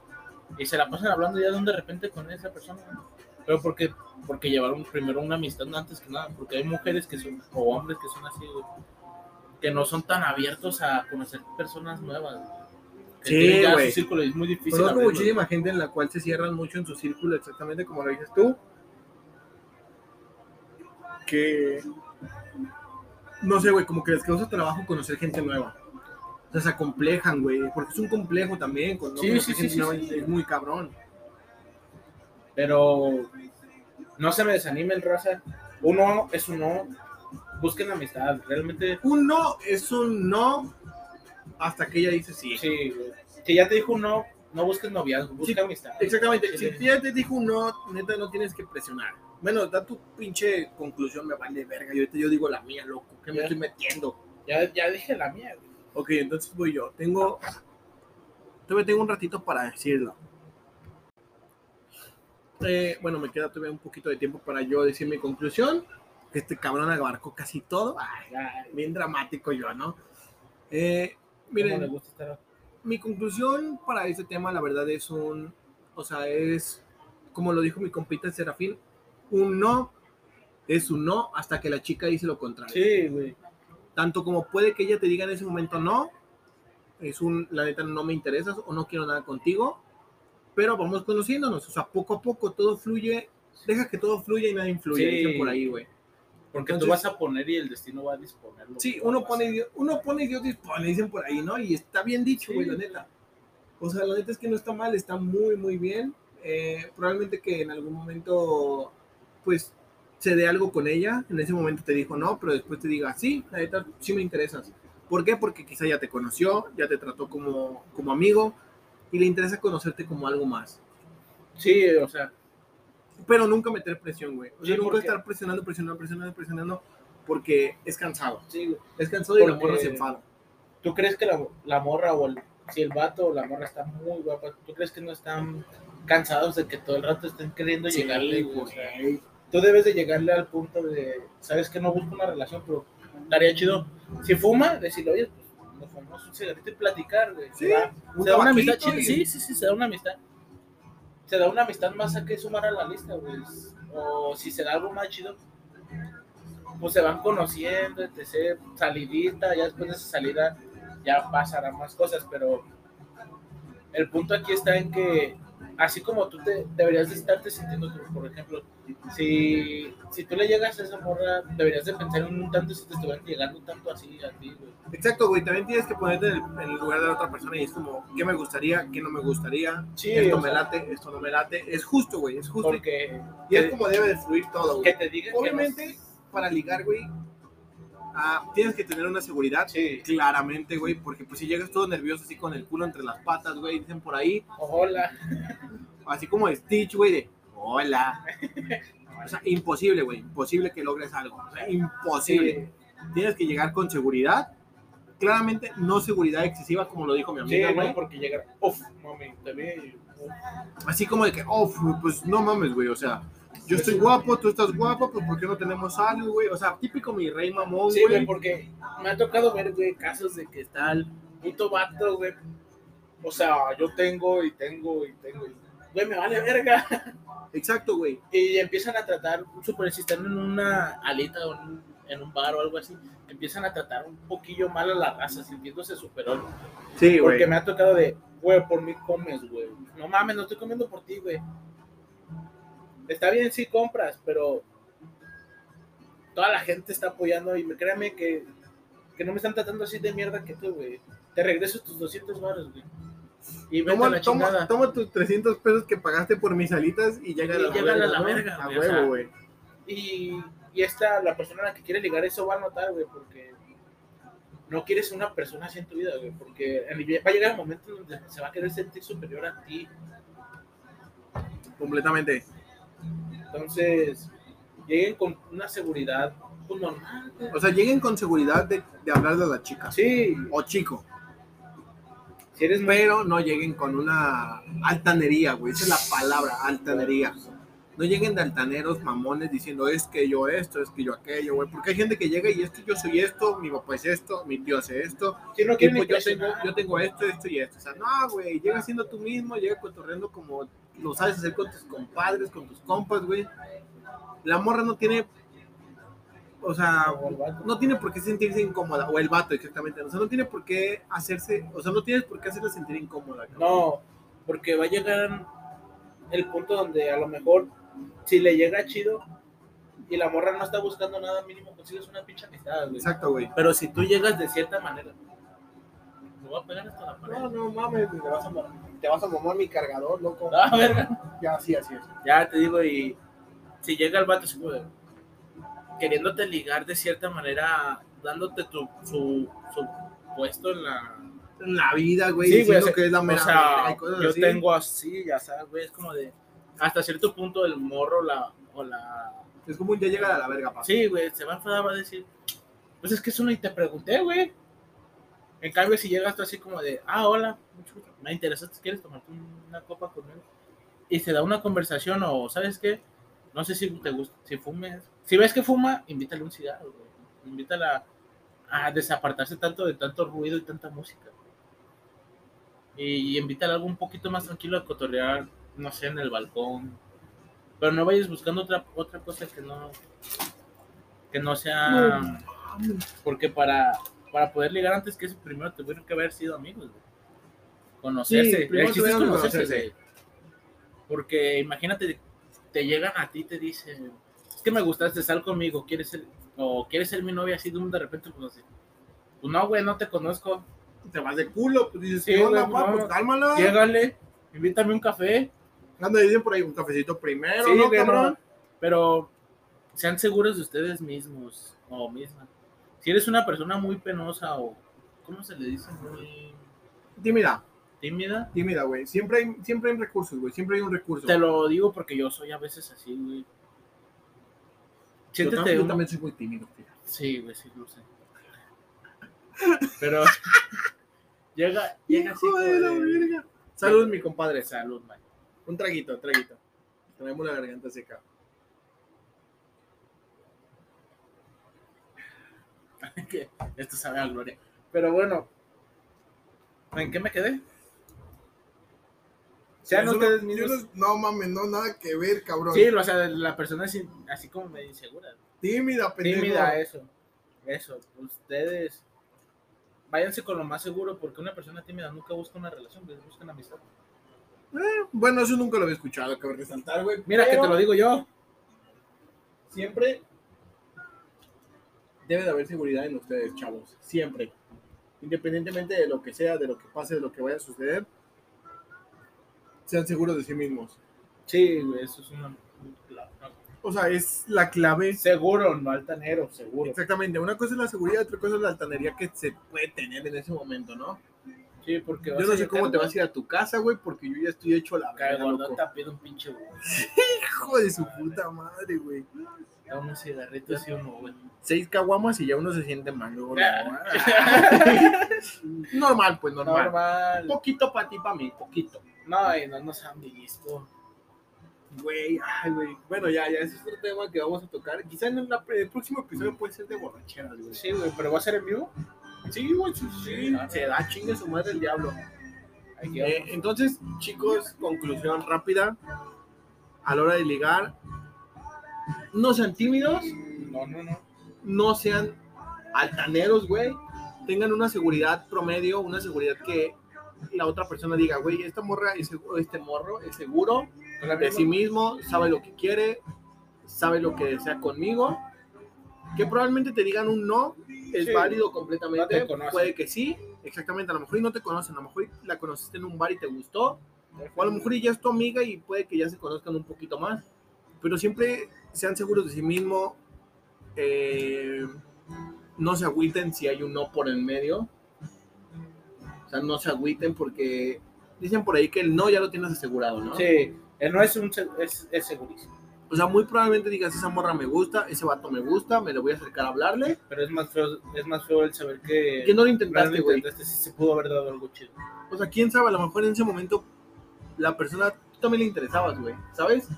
Y se la pasan hablando ya de un de repente con esa persona. güey. Pero porque, porque llevaron primero una amistad antes que nada. Porque hay mujeres que son, o hombres que son así, güey. Que no son tan abiertos a conocer personas nuevas. güey. Sí, güey. es muy difícil. Conozco muchísima gente en la cual se cierran mucho en su círculo, exactamente como lo dices tú. Que. No sé, güey, como que les causa trabajo conocer gente nueva. O sea, se acomplejan, güey. Porque es un complejo también. Cuando Sí, sí, sí, nueva. Es muy cabrón. Pero no se me desanimen, raza. Uno es un no. Busquen amistad. Realmente, Un no es un no hasta que ella dice sí. sí, güey. Si ya te dijo un no, no busques noviazgo, busca amistad. Exactamente. Si ella te dijo un no, neta, no tienes que presionar. Bueno, da tu pinche conclusión, me vale verga. Yo, ahorita yo digo la mía, loco. ¿Qué me estoy metiendo? Ya, ya dije la mía, güey. Ok, entonces voy yo. Tengo. Todavía tengo un ratito para decirlo. Eh, bueno, me queda todavía un poquito de tiempo para yo decir mi conclusión. Este cabrón abarcó casi todo. Ay, Ya, bien dramático yo, ¿no? Eh, ¿Cómo le miren, gusta estar? mi conclusión para este tema, la verdad, es un. O sea, es. Como lo dijo mi compita Serafín, un no es un no hasta que la chica dice lo contrario. Sí, güey. Tanto como puede que ella te diga en ese momento no, es un, la neta, no me interesas o no quiero nada contigo, pero vamos conociéndonos, o sea, poco a poco todo fluye, deja que todo fluya y nada influye, Sí. dicen por ahí, güey. Porque tú vas a poner y el destino va a disponer. lo Sí, uno pone. Dios- uno pone y Dios dispone, dicen por ahí, ¿no? Y está bien dicho, Sí. güey, la neta. O sea, la neta es que no está mal, está muy, muy bien. Eh, probablemente que en algún momento, pues, se dé algo con ella. En ese momento te dijo no, pero después te diga, sí, la neta, sí me interesas. ¿Por qué? Porque quizá ya te conoció, ya te trató como, como amigo y le interesa conocerte como algo más. Sí, o sea, Pero nunca meter presión, güey. O sea, Sí, nunca porque- estar presionando, presionando, presionando, presionando, porque es cansado. sí, güey. Es cansado y la Porque- morra se enfada. ¿Tú crees que la, la morra o el, si el vato o la morra está muy guapa, ¿tú crees que no están cansados de que todo el rato estén queriendo Sí, llegarle? güey? O sea. Tú debes de llegarle al punto de, sabes que no busco una relación, pero estaría chido. Si fuma, decirle, oye, pues nos fumamos un cigarrito y platicar, güey. Sí, Se da, un se da una amistad chida. y- Sí, sí, sí, se da una amistad. Se da una amistad más a que sumar a la lista, güey. O si se da algo más chido, pues se van conociendo, etc. Salidita, ya después de esa salida ya pasarán más cosas, pero el punto aquí está en que así como tú te deberías de estarte sintiendo, tú, por ejemplo, si, si tú le llegas a esa morra, deberías de pensar en un tanto si te estuvieran llegando tanto así a ti, güey. Exacto, güey. También tienes que ponerte en el, en el lugar de la otra persona y es como, ¿qué me gustaría? ¿Qué no me gustaría? Sí, esto me sea, late, esto no me late. Es justo, güey. Es justo. Porque y es como debe de fluir todo, que güey. te digan que Obviamente, para ligar, güey, ah, tienes que tener una seguridad. sí, Claramente, güey, porque pues si llegas todo nervioso así con el culo entre las patas, güey, dicen por ahí, hola, así como Stitch, güey, de hola. O sea, imposible, güey, imposible que logres algo. O sea, imposible. sí, Tienes que llegar con seguridad, claramente no seguridad excesiva, como lo dijo mi Sí, amiga, güey. no, porque llegar. Uf, mami, uf. Así como de que, fu- pues no mames, güey, o sea, yo estoy guapo, tú estás guapo, pues ¿por qué no tenemos algo, güey? O sea, típico mi rey mamón, Sí, güey, güey. porque me ha tocado ver, güey, casos de que está el puto vato, güey. O sea, yo tengo y tengo y tengo. y- Güey, me vale verga. Exacto, güey. Y empiezan a tratar, súper, si están en una alita o en un, en un bar o algo así, empiezan a tratar un poquillo mal a la raza, sintiéndose superior. Sí, güey. Porque me ha tocado de, güey, por mí comes, güey. No mames, no estoy comiendo por ti, güey. Está bien si compras, pero toda la gente está apoyando y me créame que, que no me están tratando así de mierda que tú, güey. Te regreso tus 200 baros, güey. Y Toma, la toma, tus 300 pesos que pagaste por mis alitas y llega a la verga, a la ¿no? verga, A huevo, güey. Y, y esta, la persona a la que quiere ligar eso va a notar, güey, porque no quieres una persona así en tu vida, güey, porque va a llegar el momento donde se va a querer sentir superior a ti. Completamente. Entonces, lleguen con una seguridad pues, normal. O sea, lleguen con seguridad de, de hablarle a la chica. Sí, O chico. si eres muy... Pero no lleguen con una altanería, güey. Esa es la palabra, altanería. No lleguen de altaneros mamones diciendo es que yo esto, es que yo aquello, güey. Porque hay gente que llega y es que yo soy esto, mi papá es esto, mi tío hace esto. Si no Y pues yo tengo, yo tengo esto, esto y esto. O sea, no, güey. Llega siendo tú mismo, llega cotorreando como lo sabes hacer con tus compadres, con tus compas, güey. La morra no tiene. O sea, o no tiene por qué sentirse incómoda, o el vato exactamente, o sea, no tiene por qué hacerse, o sea, no tienes por qué hacerla sentir incómoda. cabrón. No, porque va a llegar el punto donde a lo mejor si le llega chido y la morra no está buscando nada mínimo, consigues una pinche amistad, güey. Exacto, güey. Pero si tú llegas de cierta manera, me voy a pegar hasta la pared. No, no mames, te vas a, ma- te vas a mamar mi cargador, loco. Ah, verga. Ya, así, así es. Ya te digo, y si llega el vato queriéndote ligar de cierta manera, dándote tu, su, su puesto en la... En la vida, güey, Sí, güey, o sea, que es la O mera sea, y cosas yo así. tengo así, ya sabes, güey, es como de, hasta cierto punto el morro la, o la... Es como un ya llega a la verga, pa. Sí, güey, se va a enfadar, va a decir, pues es que eso ni te pregunté, güey. En cambio, si llegas tú así como de, ah, hola, mucho gusto, me interesaste, ¿quieres tomarte una copa conmigo? Y se da una conversación o, ¿sabes qué? No sé si te gusta, si fumes. Si ves que fuma, invítale un cigarro, güey. Invítala a desapartarse tanto de tanto ruido y tanta música. Y, y invítale algo un poquito más tranquilo a cotorrear, no sé, en el balcón. Pero no vayas buscando otra, otra cosa que no, que no sea... Porque para, para poder ligar antes que eso, primero tuvieron que haber sido amigos, güey. Conocerse. Sí, primero El chiste es tuvieron que conocerse, conocerse. güey. Porque imagínate, te llegan a ti y te dicen, es que me gustaste, sal conmigo, quieres ser, o quieres ser mi novia así de un de repente, pues así. Pues no, güey, no te conozco. Te vas de culo, pues dices, Sí, ¿qué onda, güey, pa? no. Pues cálmala. Llégale, invítame un café. Anda, dicen por ahí un cafecito primero, Sí, ¿no, güey, cabrón? no, Pero sean seguros de ustedes mismos o mismas. Si eres una persona muy penosa o, ¿cómo se le dice? Muy Tímida, tímida. tímida, güey. Siempre hay, siempre hay recursos, güey. Siempre hay un recurso. Te lo digo porque yo soy a veces así, güey. yo, Siéntete tam- yo también soy muy tímido, fíjate. Sí, güey, sí, lo sé. Pero llega, llega así de la verga. Salud, mi compadre. Salud, man. Un traguito, un traguito. Tenemos la garganta seca. Que Esto sabe a gloria. Pero bueno, ¿en qué me quedé? Sean ustedes mismos. No, no mames, no, nada que ver, cabrón. Sí, o sea, la persona es in- así como medio insegura. Tímida, pendejo. Tímida, eso. Eso. Ustedes váyanse con lo más seguro porque una persona tímida nunca busca una relación, busca una amistad. Bueno, eso nunca lo había escuchado, cabrón, resaltar, güey. Mira que te lo digo yo. Siempre debe de haber seguridad en ustedes, chavos. Siempre. Independientemente de lo que sea, de lo que pase, de lo que vaya a suceder, sean seguros de sí mismos. Sí, eso es una. O sea, es la clave. Seguro, no altanero, seguro. Exactamente. Una cosa es la seguridad, otra cosa es la altanería que se puede tener en ese momento, ¿no? Sí, porque Yo no sé cómo te vas a ir a tu casa, güey, porque yo ya estoy hecho la verga, loco. Un pinche. Hijo de su puta madre, güey. Da unos cigarritos y uno, güey. Seis caguamas y ya uno se siente mal. luego, luego. normal, pues normal. Normal. Poquito para ti, para mí, poquito. No, y no nos han visto. Güey, ay, güey. Bueno, ya, ya, ese es otro tema que vamos a tocar. Quizá en la- el próximo episodio puede ser de borracheras, güey. Sí, güey, pero va a ser en vivo. Sí, güey, sí, sí. Ah, Se da chingue su madre el diablo. Eh, entonces, chicos, conclusión rápida. A la hora de ligar, no sean tímidos, No, no, no. no sean altaneros, güey. Tengan una seguridad promedio, una seguridad que la otra persona diga, güey, esta morra, es este morro es seguro de sí mismo, sabe lo que quiere, sabe lo que desea conmigo. Que probablemente te digan un no, es Sí. válido No completamente. te conocen. Puede que sí, exactamente. A lo mejor y no te conocen, a lo mejor la conociste en un bar y te gustó. O a lo mejor y ya es tu amiga y puede que ya se conozcan un poquito más. Pero siempre sean seguros de sí mismo. eh, no se agüiten si hay un no por el medio. O sea, no se agüiten porque dicen por ahí que el no ya lo tienes asegurado, ¿no? Sí, él no es un es, es segurísimo. O sea, muy probablemente digas, esa morra me gusta, ese vato me gusta, me le voy a acercar a hablarle. Pero es más feo, es más feo el saber que. Que no lo intentaste, güey. sí se pudo haber dado algo chido. O sea, quién sabe, a lo mejor en ese momento la persona, tú también le interesabas, güey, ¿sabes?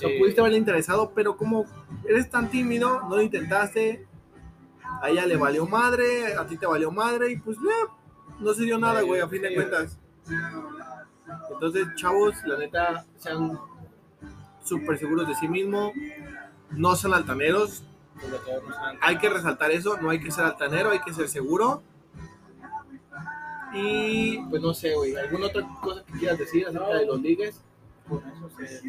Pudiste haberle interesado, pero como eres tan tímido, no lo intentaste, a ella le valió madre, a ti te valió madre, y pues eh, no se dio nada, güey, a fin de cuentas. Entonces, chavos, la neta, sean súper seguros de sí mismos, no sean altaneros, hay que resaltar eso, no hay que ser altanero, hay que ser seguro. Y pues no sé, güey, ¿alguna otra cosa que quieras decir acerca de los ligues? Con eso, se-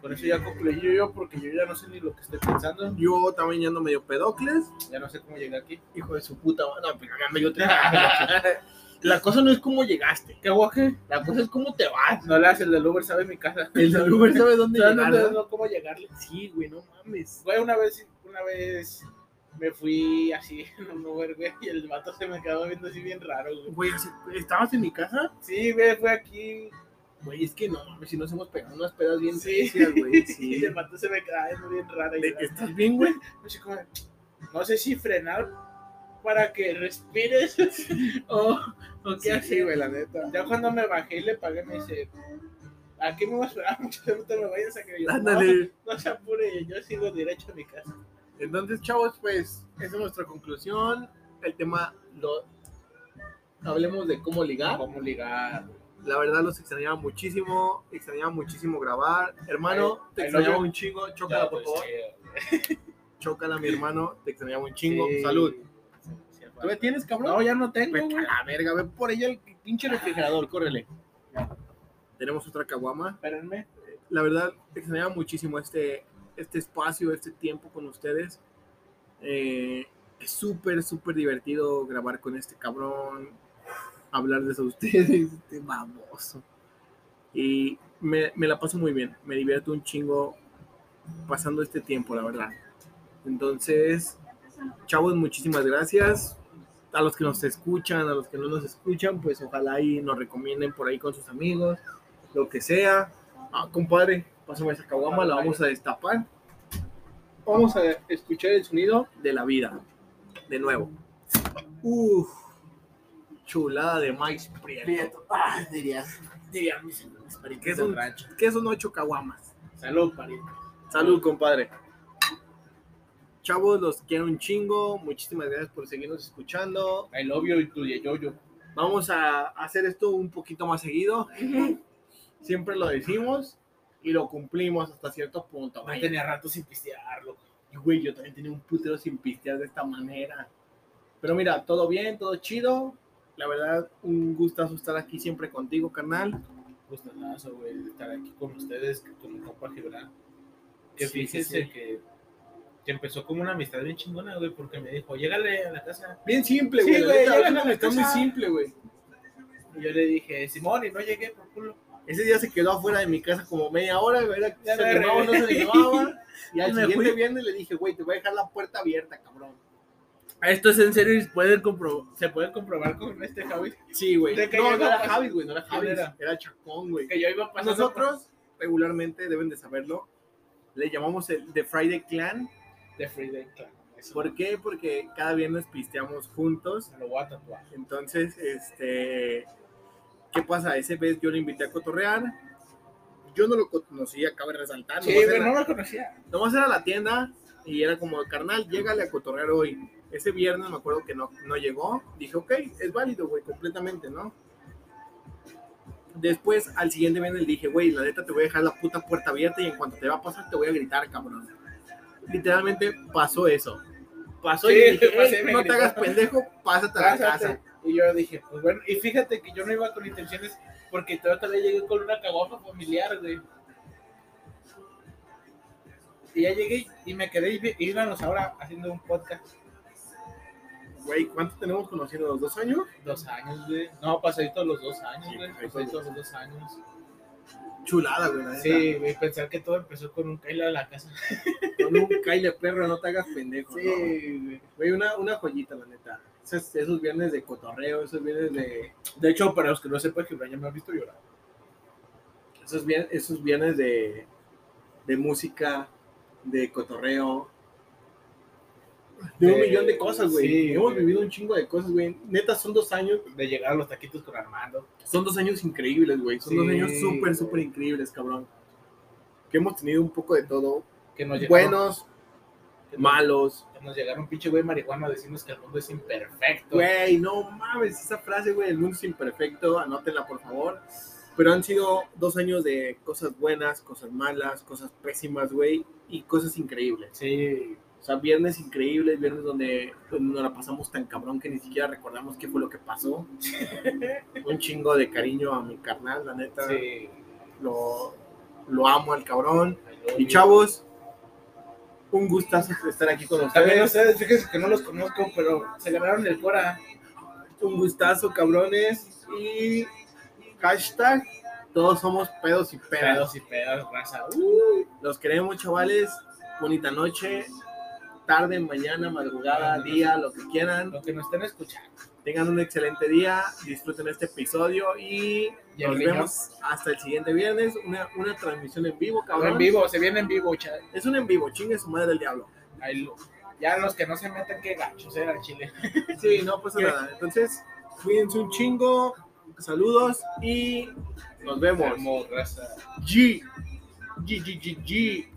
con eso ya concluí yo, porque yo ya no sé ni lo que estoy pensando. Yo también ya ando medio pedocles, Ya no sé cómo llegué aquí. hijo de su puta madre. No, pero ya medio te- La cosa no es cómo llegaste, ¿Qué guaje? la cosa es cómo te vas. No le hace el del Uber, sabe mi casa. El del Uber sabe dónde ¿Sabes llegar. ¿no? no, cómo llegarle? Sí, güey, no mames. Güey, una vez, una vez me fui así en un Uber, güey, y el vato se me quedó viendo así bien raro, güey. Güey, ¿estabas en mi casa? Sí, güey, fue aquí. Güey, es que no mames, si nos hemos pegado unas pedas bien Sí. güey. Y el vato se me viendo bien raro. Y ¿De- yo, ¿Estás bien, güey? así no sé si frenar para que respires o, o qué Sí, hacer. güey, la neta. Ya cuando me bajé y le pagué, me dice, ¿a qué me vas a esperar mucho? No te me vayas a creer. Yo, Ándale. No, no se apure, yo sigo derecho a mi casa. Entonces, chavos, pues, esa es nuestra conclusión. El tema, lo... hablemos de cómo ligar. ¿Cómo ligar? La verdad, los extrañaba muchísimo. Extrañaba muchísimo grabar. Hermano, te extrañaba un chingo. Chócala, por pues, favor. Chócala, mi hermano. Te extrañaba un chingo. Sí. Salud. Sí, ¿Tú ya tienes, cabrón? No, ya no tengo, Vete a la verga, ve por ella el pinche refrigerador, córrele. Tenemos otra caguama. Espérenme. La verdad, extrañaba muchísimo este, este espacio, este tiempo con ustedes. Eh, es súper, súper divertido grabar con este cabrón, hablarles a ustedes, este baboso. Y me, me la paso muy bien, me divierto un chingo pasando este tiempo, la verdad. Entonces, chavos, muchísimas gracias. A los que nos escuchan, a los que no nos escuchan, pues ojalá y nos recomienden por ahí con sus amigos, lo que sea. Ah, compadre, pásame esa caguama, la vamos a destapar. Vamos a escuchar el sonido de la vida. De nuevo. Uf, chulada de maíz prieto. Ah, dirías. Dirían mis, mis parientes ¿Qué son? rancho. Que son ocho caguamas. Salud, pariente. Salud, compadre. Chavos, los quiero un chingo. Muchísimas gracias por seguirnos escuchando. Love you y tu yo yo. Vamos a hacer esto un poquito más seguido. Siempre lo decimos y lo cumplimos hasta cierto punto. Vaya. tenía rato sin pistearlo. Y, güey, yo también tenía un putero sin pistear de esta manera. Pero mira, todo bien, todo chido. La verdad, un gustazo estar aquí siempre contigo, carnal. Gustazo, güey, estar aquí con ustedes, con mi compa Gibran. Que Sí, sí, fíjense sí. Que, que empezó como una amistad bien chingona, güey, porque me dijo, llégale a la casa. Bien simple, Sí, güey. la güey, una a la amistad muy simple, güey. Y yo le dije, Simón, y no llegué por culo. Ese día se quedó afuera de mi casa como media hora, güey. Ya se no se animaba. Y al me siguiente fui. viernes le dije, güey, te voy a dejar la puerta abierta, cabrón. Esto es en serio y compro se pueden comprobar con este Javi. Sí, güey. ¿De qué No, no era Javi, güey, no era ¿Quién Javi. era? Era Chacón, güey. Que yo iba pasando. Nosotros, regularmente, deben de saberlo, Le llamamos el The Friday Clan. De Friday Clan. Eso ¿Por qué? Porque cada viernes pisteamos juntos. me lo voy a tatuar. Entonces, este, ¿qué pasa? Ese vez yo le invité a cotorrear. Yo no lo conocía, cabe resaltar. Sí, pero era- no lo conocía. Nomás era a la tienda y era como, carnal, llégale a cotorrear hoy. Ese viernes me acuerdo que no, no llegó. Dije, ok, es válido, güey, completamente, ¿no? Después, al siguiente viernes le dije, güey, la neta te voy a dejar la puta puerta abierta y en cuanto te va a pasar te voy a gritar, cabrón. Literalmente pasó eso. Pasó y Sí, dije, pasé, "Ey, me no te hagas pendejo, pásate a la casa. Y yo dije, pues bueno, y fíjate que yo no iba con intenciones porque todavía llegué con una caguafa familiar, güey. Y ya llegué y me quedé y y íbamos ahora haciendo un podcast. Güey, ¿cuánto tenemos conociendo? ¿Dos años? Dos años, güey. No, pasaditos los dos años, Sí, güey. pasaditos los dos años. Chulada, güey. Sí, güey, pensar que todo empezó con un Kyle a la casa. Con un caile perro, no te hagas pendejo. ¿no? güey. Güey, una, una joyita, la neta. Esos, esos viernes de cotorreo, esos viernes de. De hecho, para los que no sepan, Gibran ya me ha visto llorar. Esos viernes, esos viernes de, de música, de cotorreo. De un millón de cosas, güey. sí, Hemos güey. vivido un chingo de cosas, güey. Neta, son dos años. De llegar a los taquitos con Armando. Son dos años increíbles, güey. Son dos años súper, súper increíbles, cabrón. Que hemos tenido un poco de todo. Que nos llegaron, Buenos, que malos. que nos llegaron pinche güey marihuana a decirnos que el mundo es imperfecto. Güey, no mames, esa frase, güey, el mundo es imperfecto, anótenla por favor. Pero han sido dos años de cosas buenas, cosas malas, cosas pésimas, güey, y cosas increíbles. Sí, O sea, viernes increíbles, viernes donde pues, nos la pasamos tan cabrón que ni siquiera recordamos qué fue lo que pasó. Un chingo de cariño a mi carnal, la neta. sí. Lo, lo amo al cabrón. Y chavos, un gustazo estar aquí con También ustedes. ustedes, fíjense que no los conozco, pero se ganaron el Cora. Un gustazo, cabrones. Y hashtag, todos somos pedos y pedas. Pedos y pedas, raza. Uh, Los queremos, chavales. Bonita noche, tarde, mañana, madrugada, día, lo que quieran. lo que nos estén escuchando. Tengan un excelente día, disfruten este episodio y nos niño. vemos hasta el siguiente viernes. Una, una transmisión en vivo, en vivo, se viene en vivo, chat. Es un en vivo, chingue su madre del diablo. Ahí lo- Ya los que no se metan, qué gachos era el chile. Sí, no pasa nada. Entonces, cuídense un chingo. Saludos y nos vemos. Vemos, raza. G. G, G, G, G.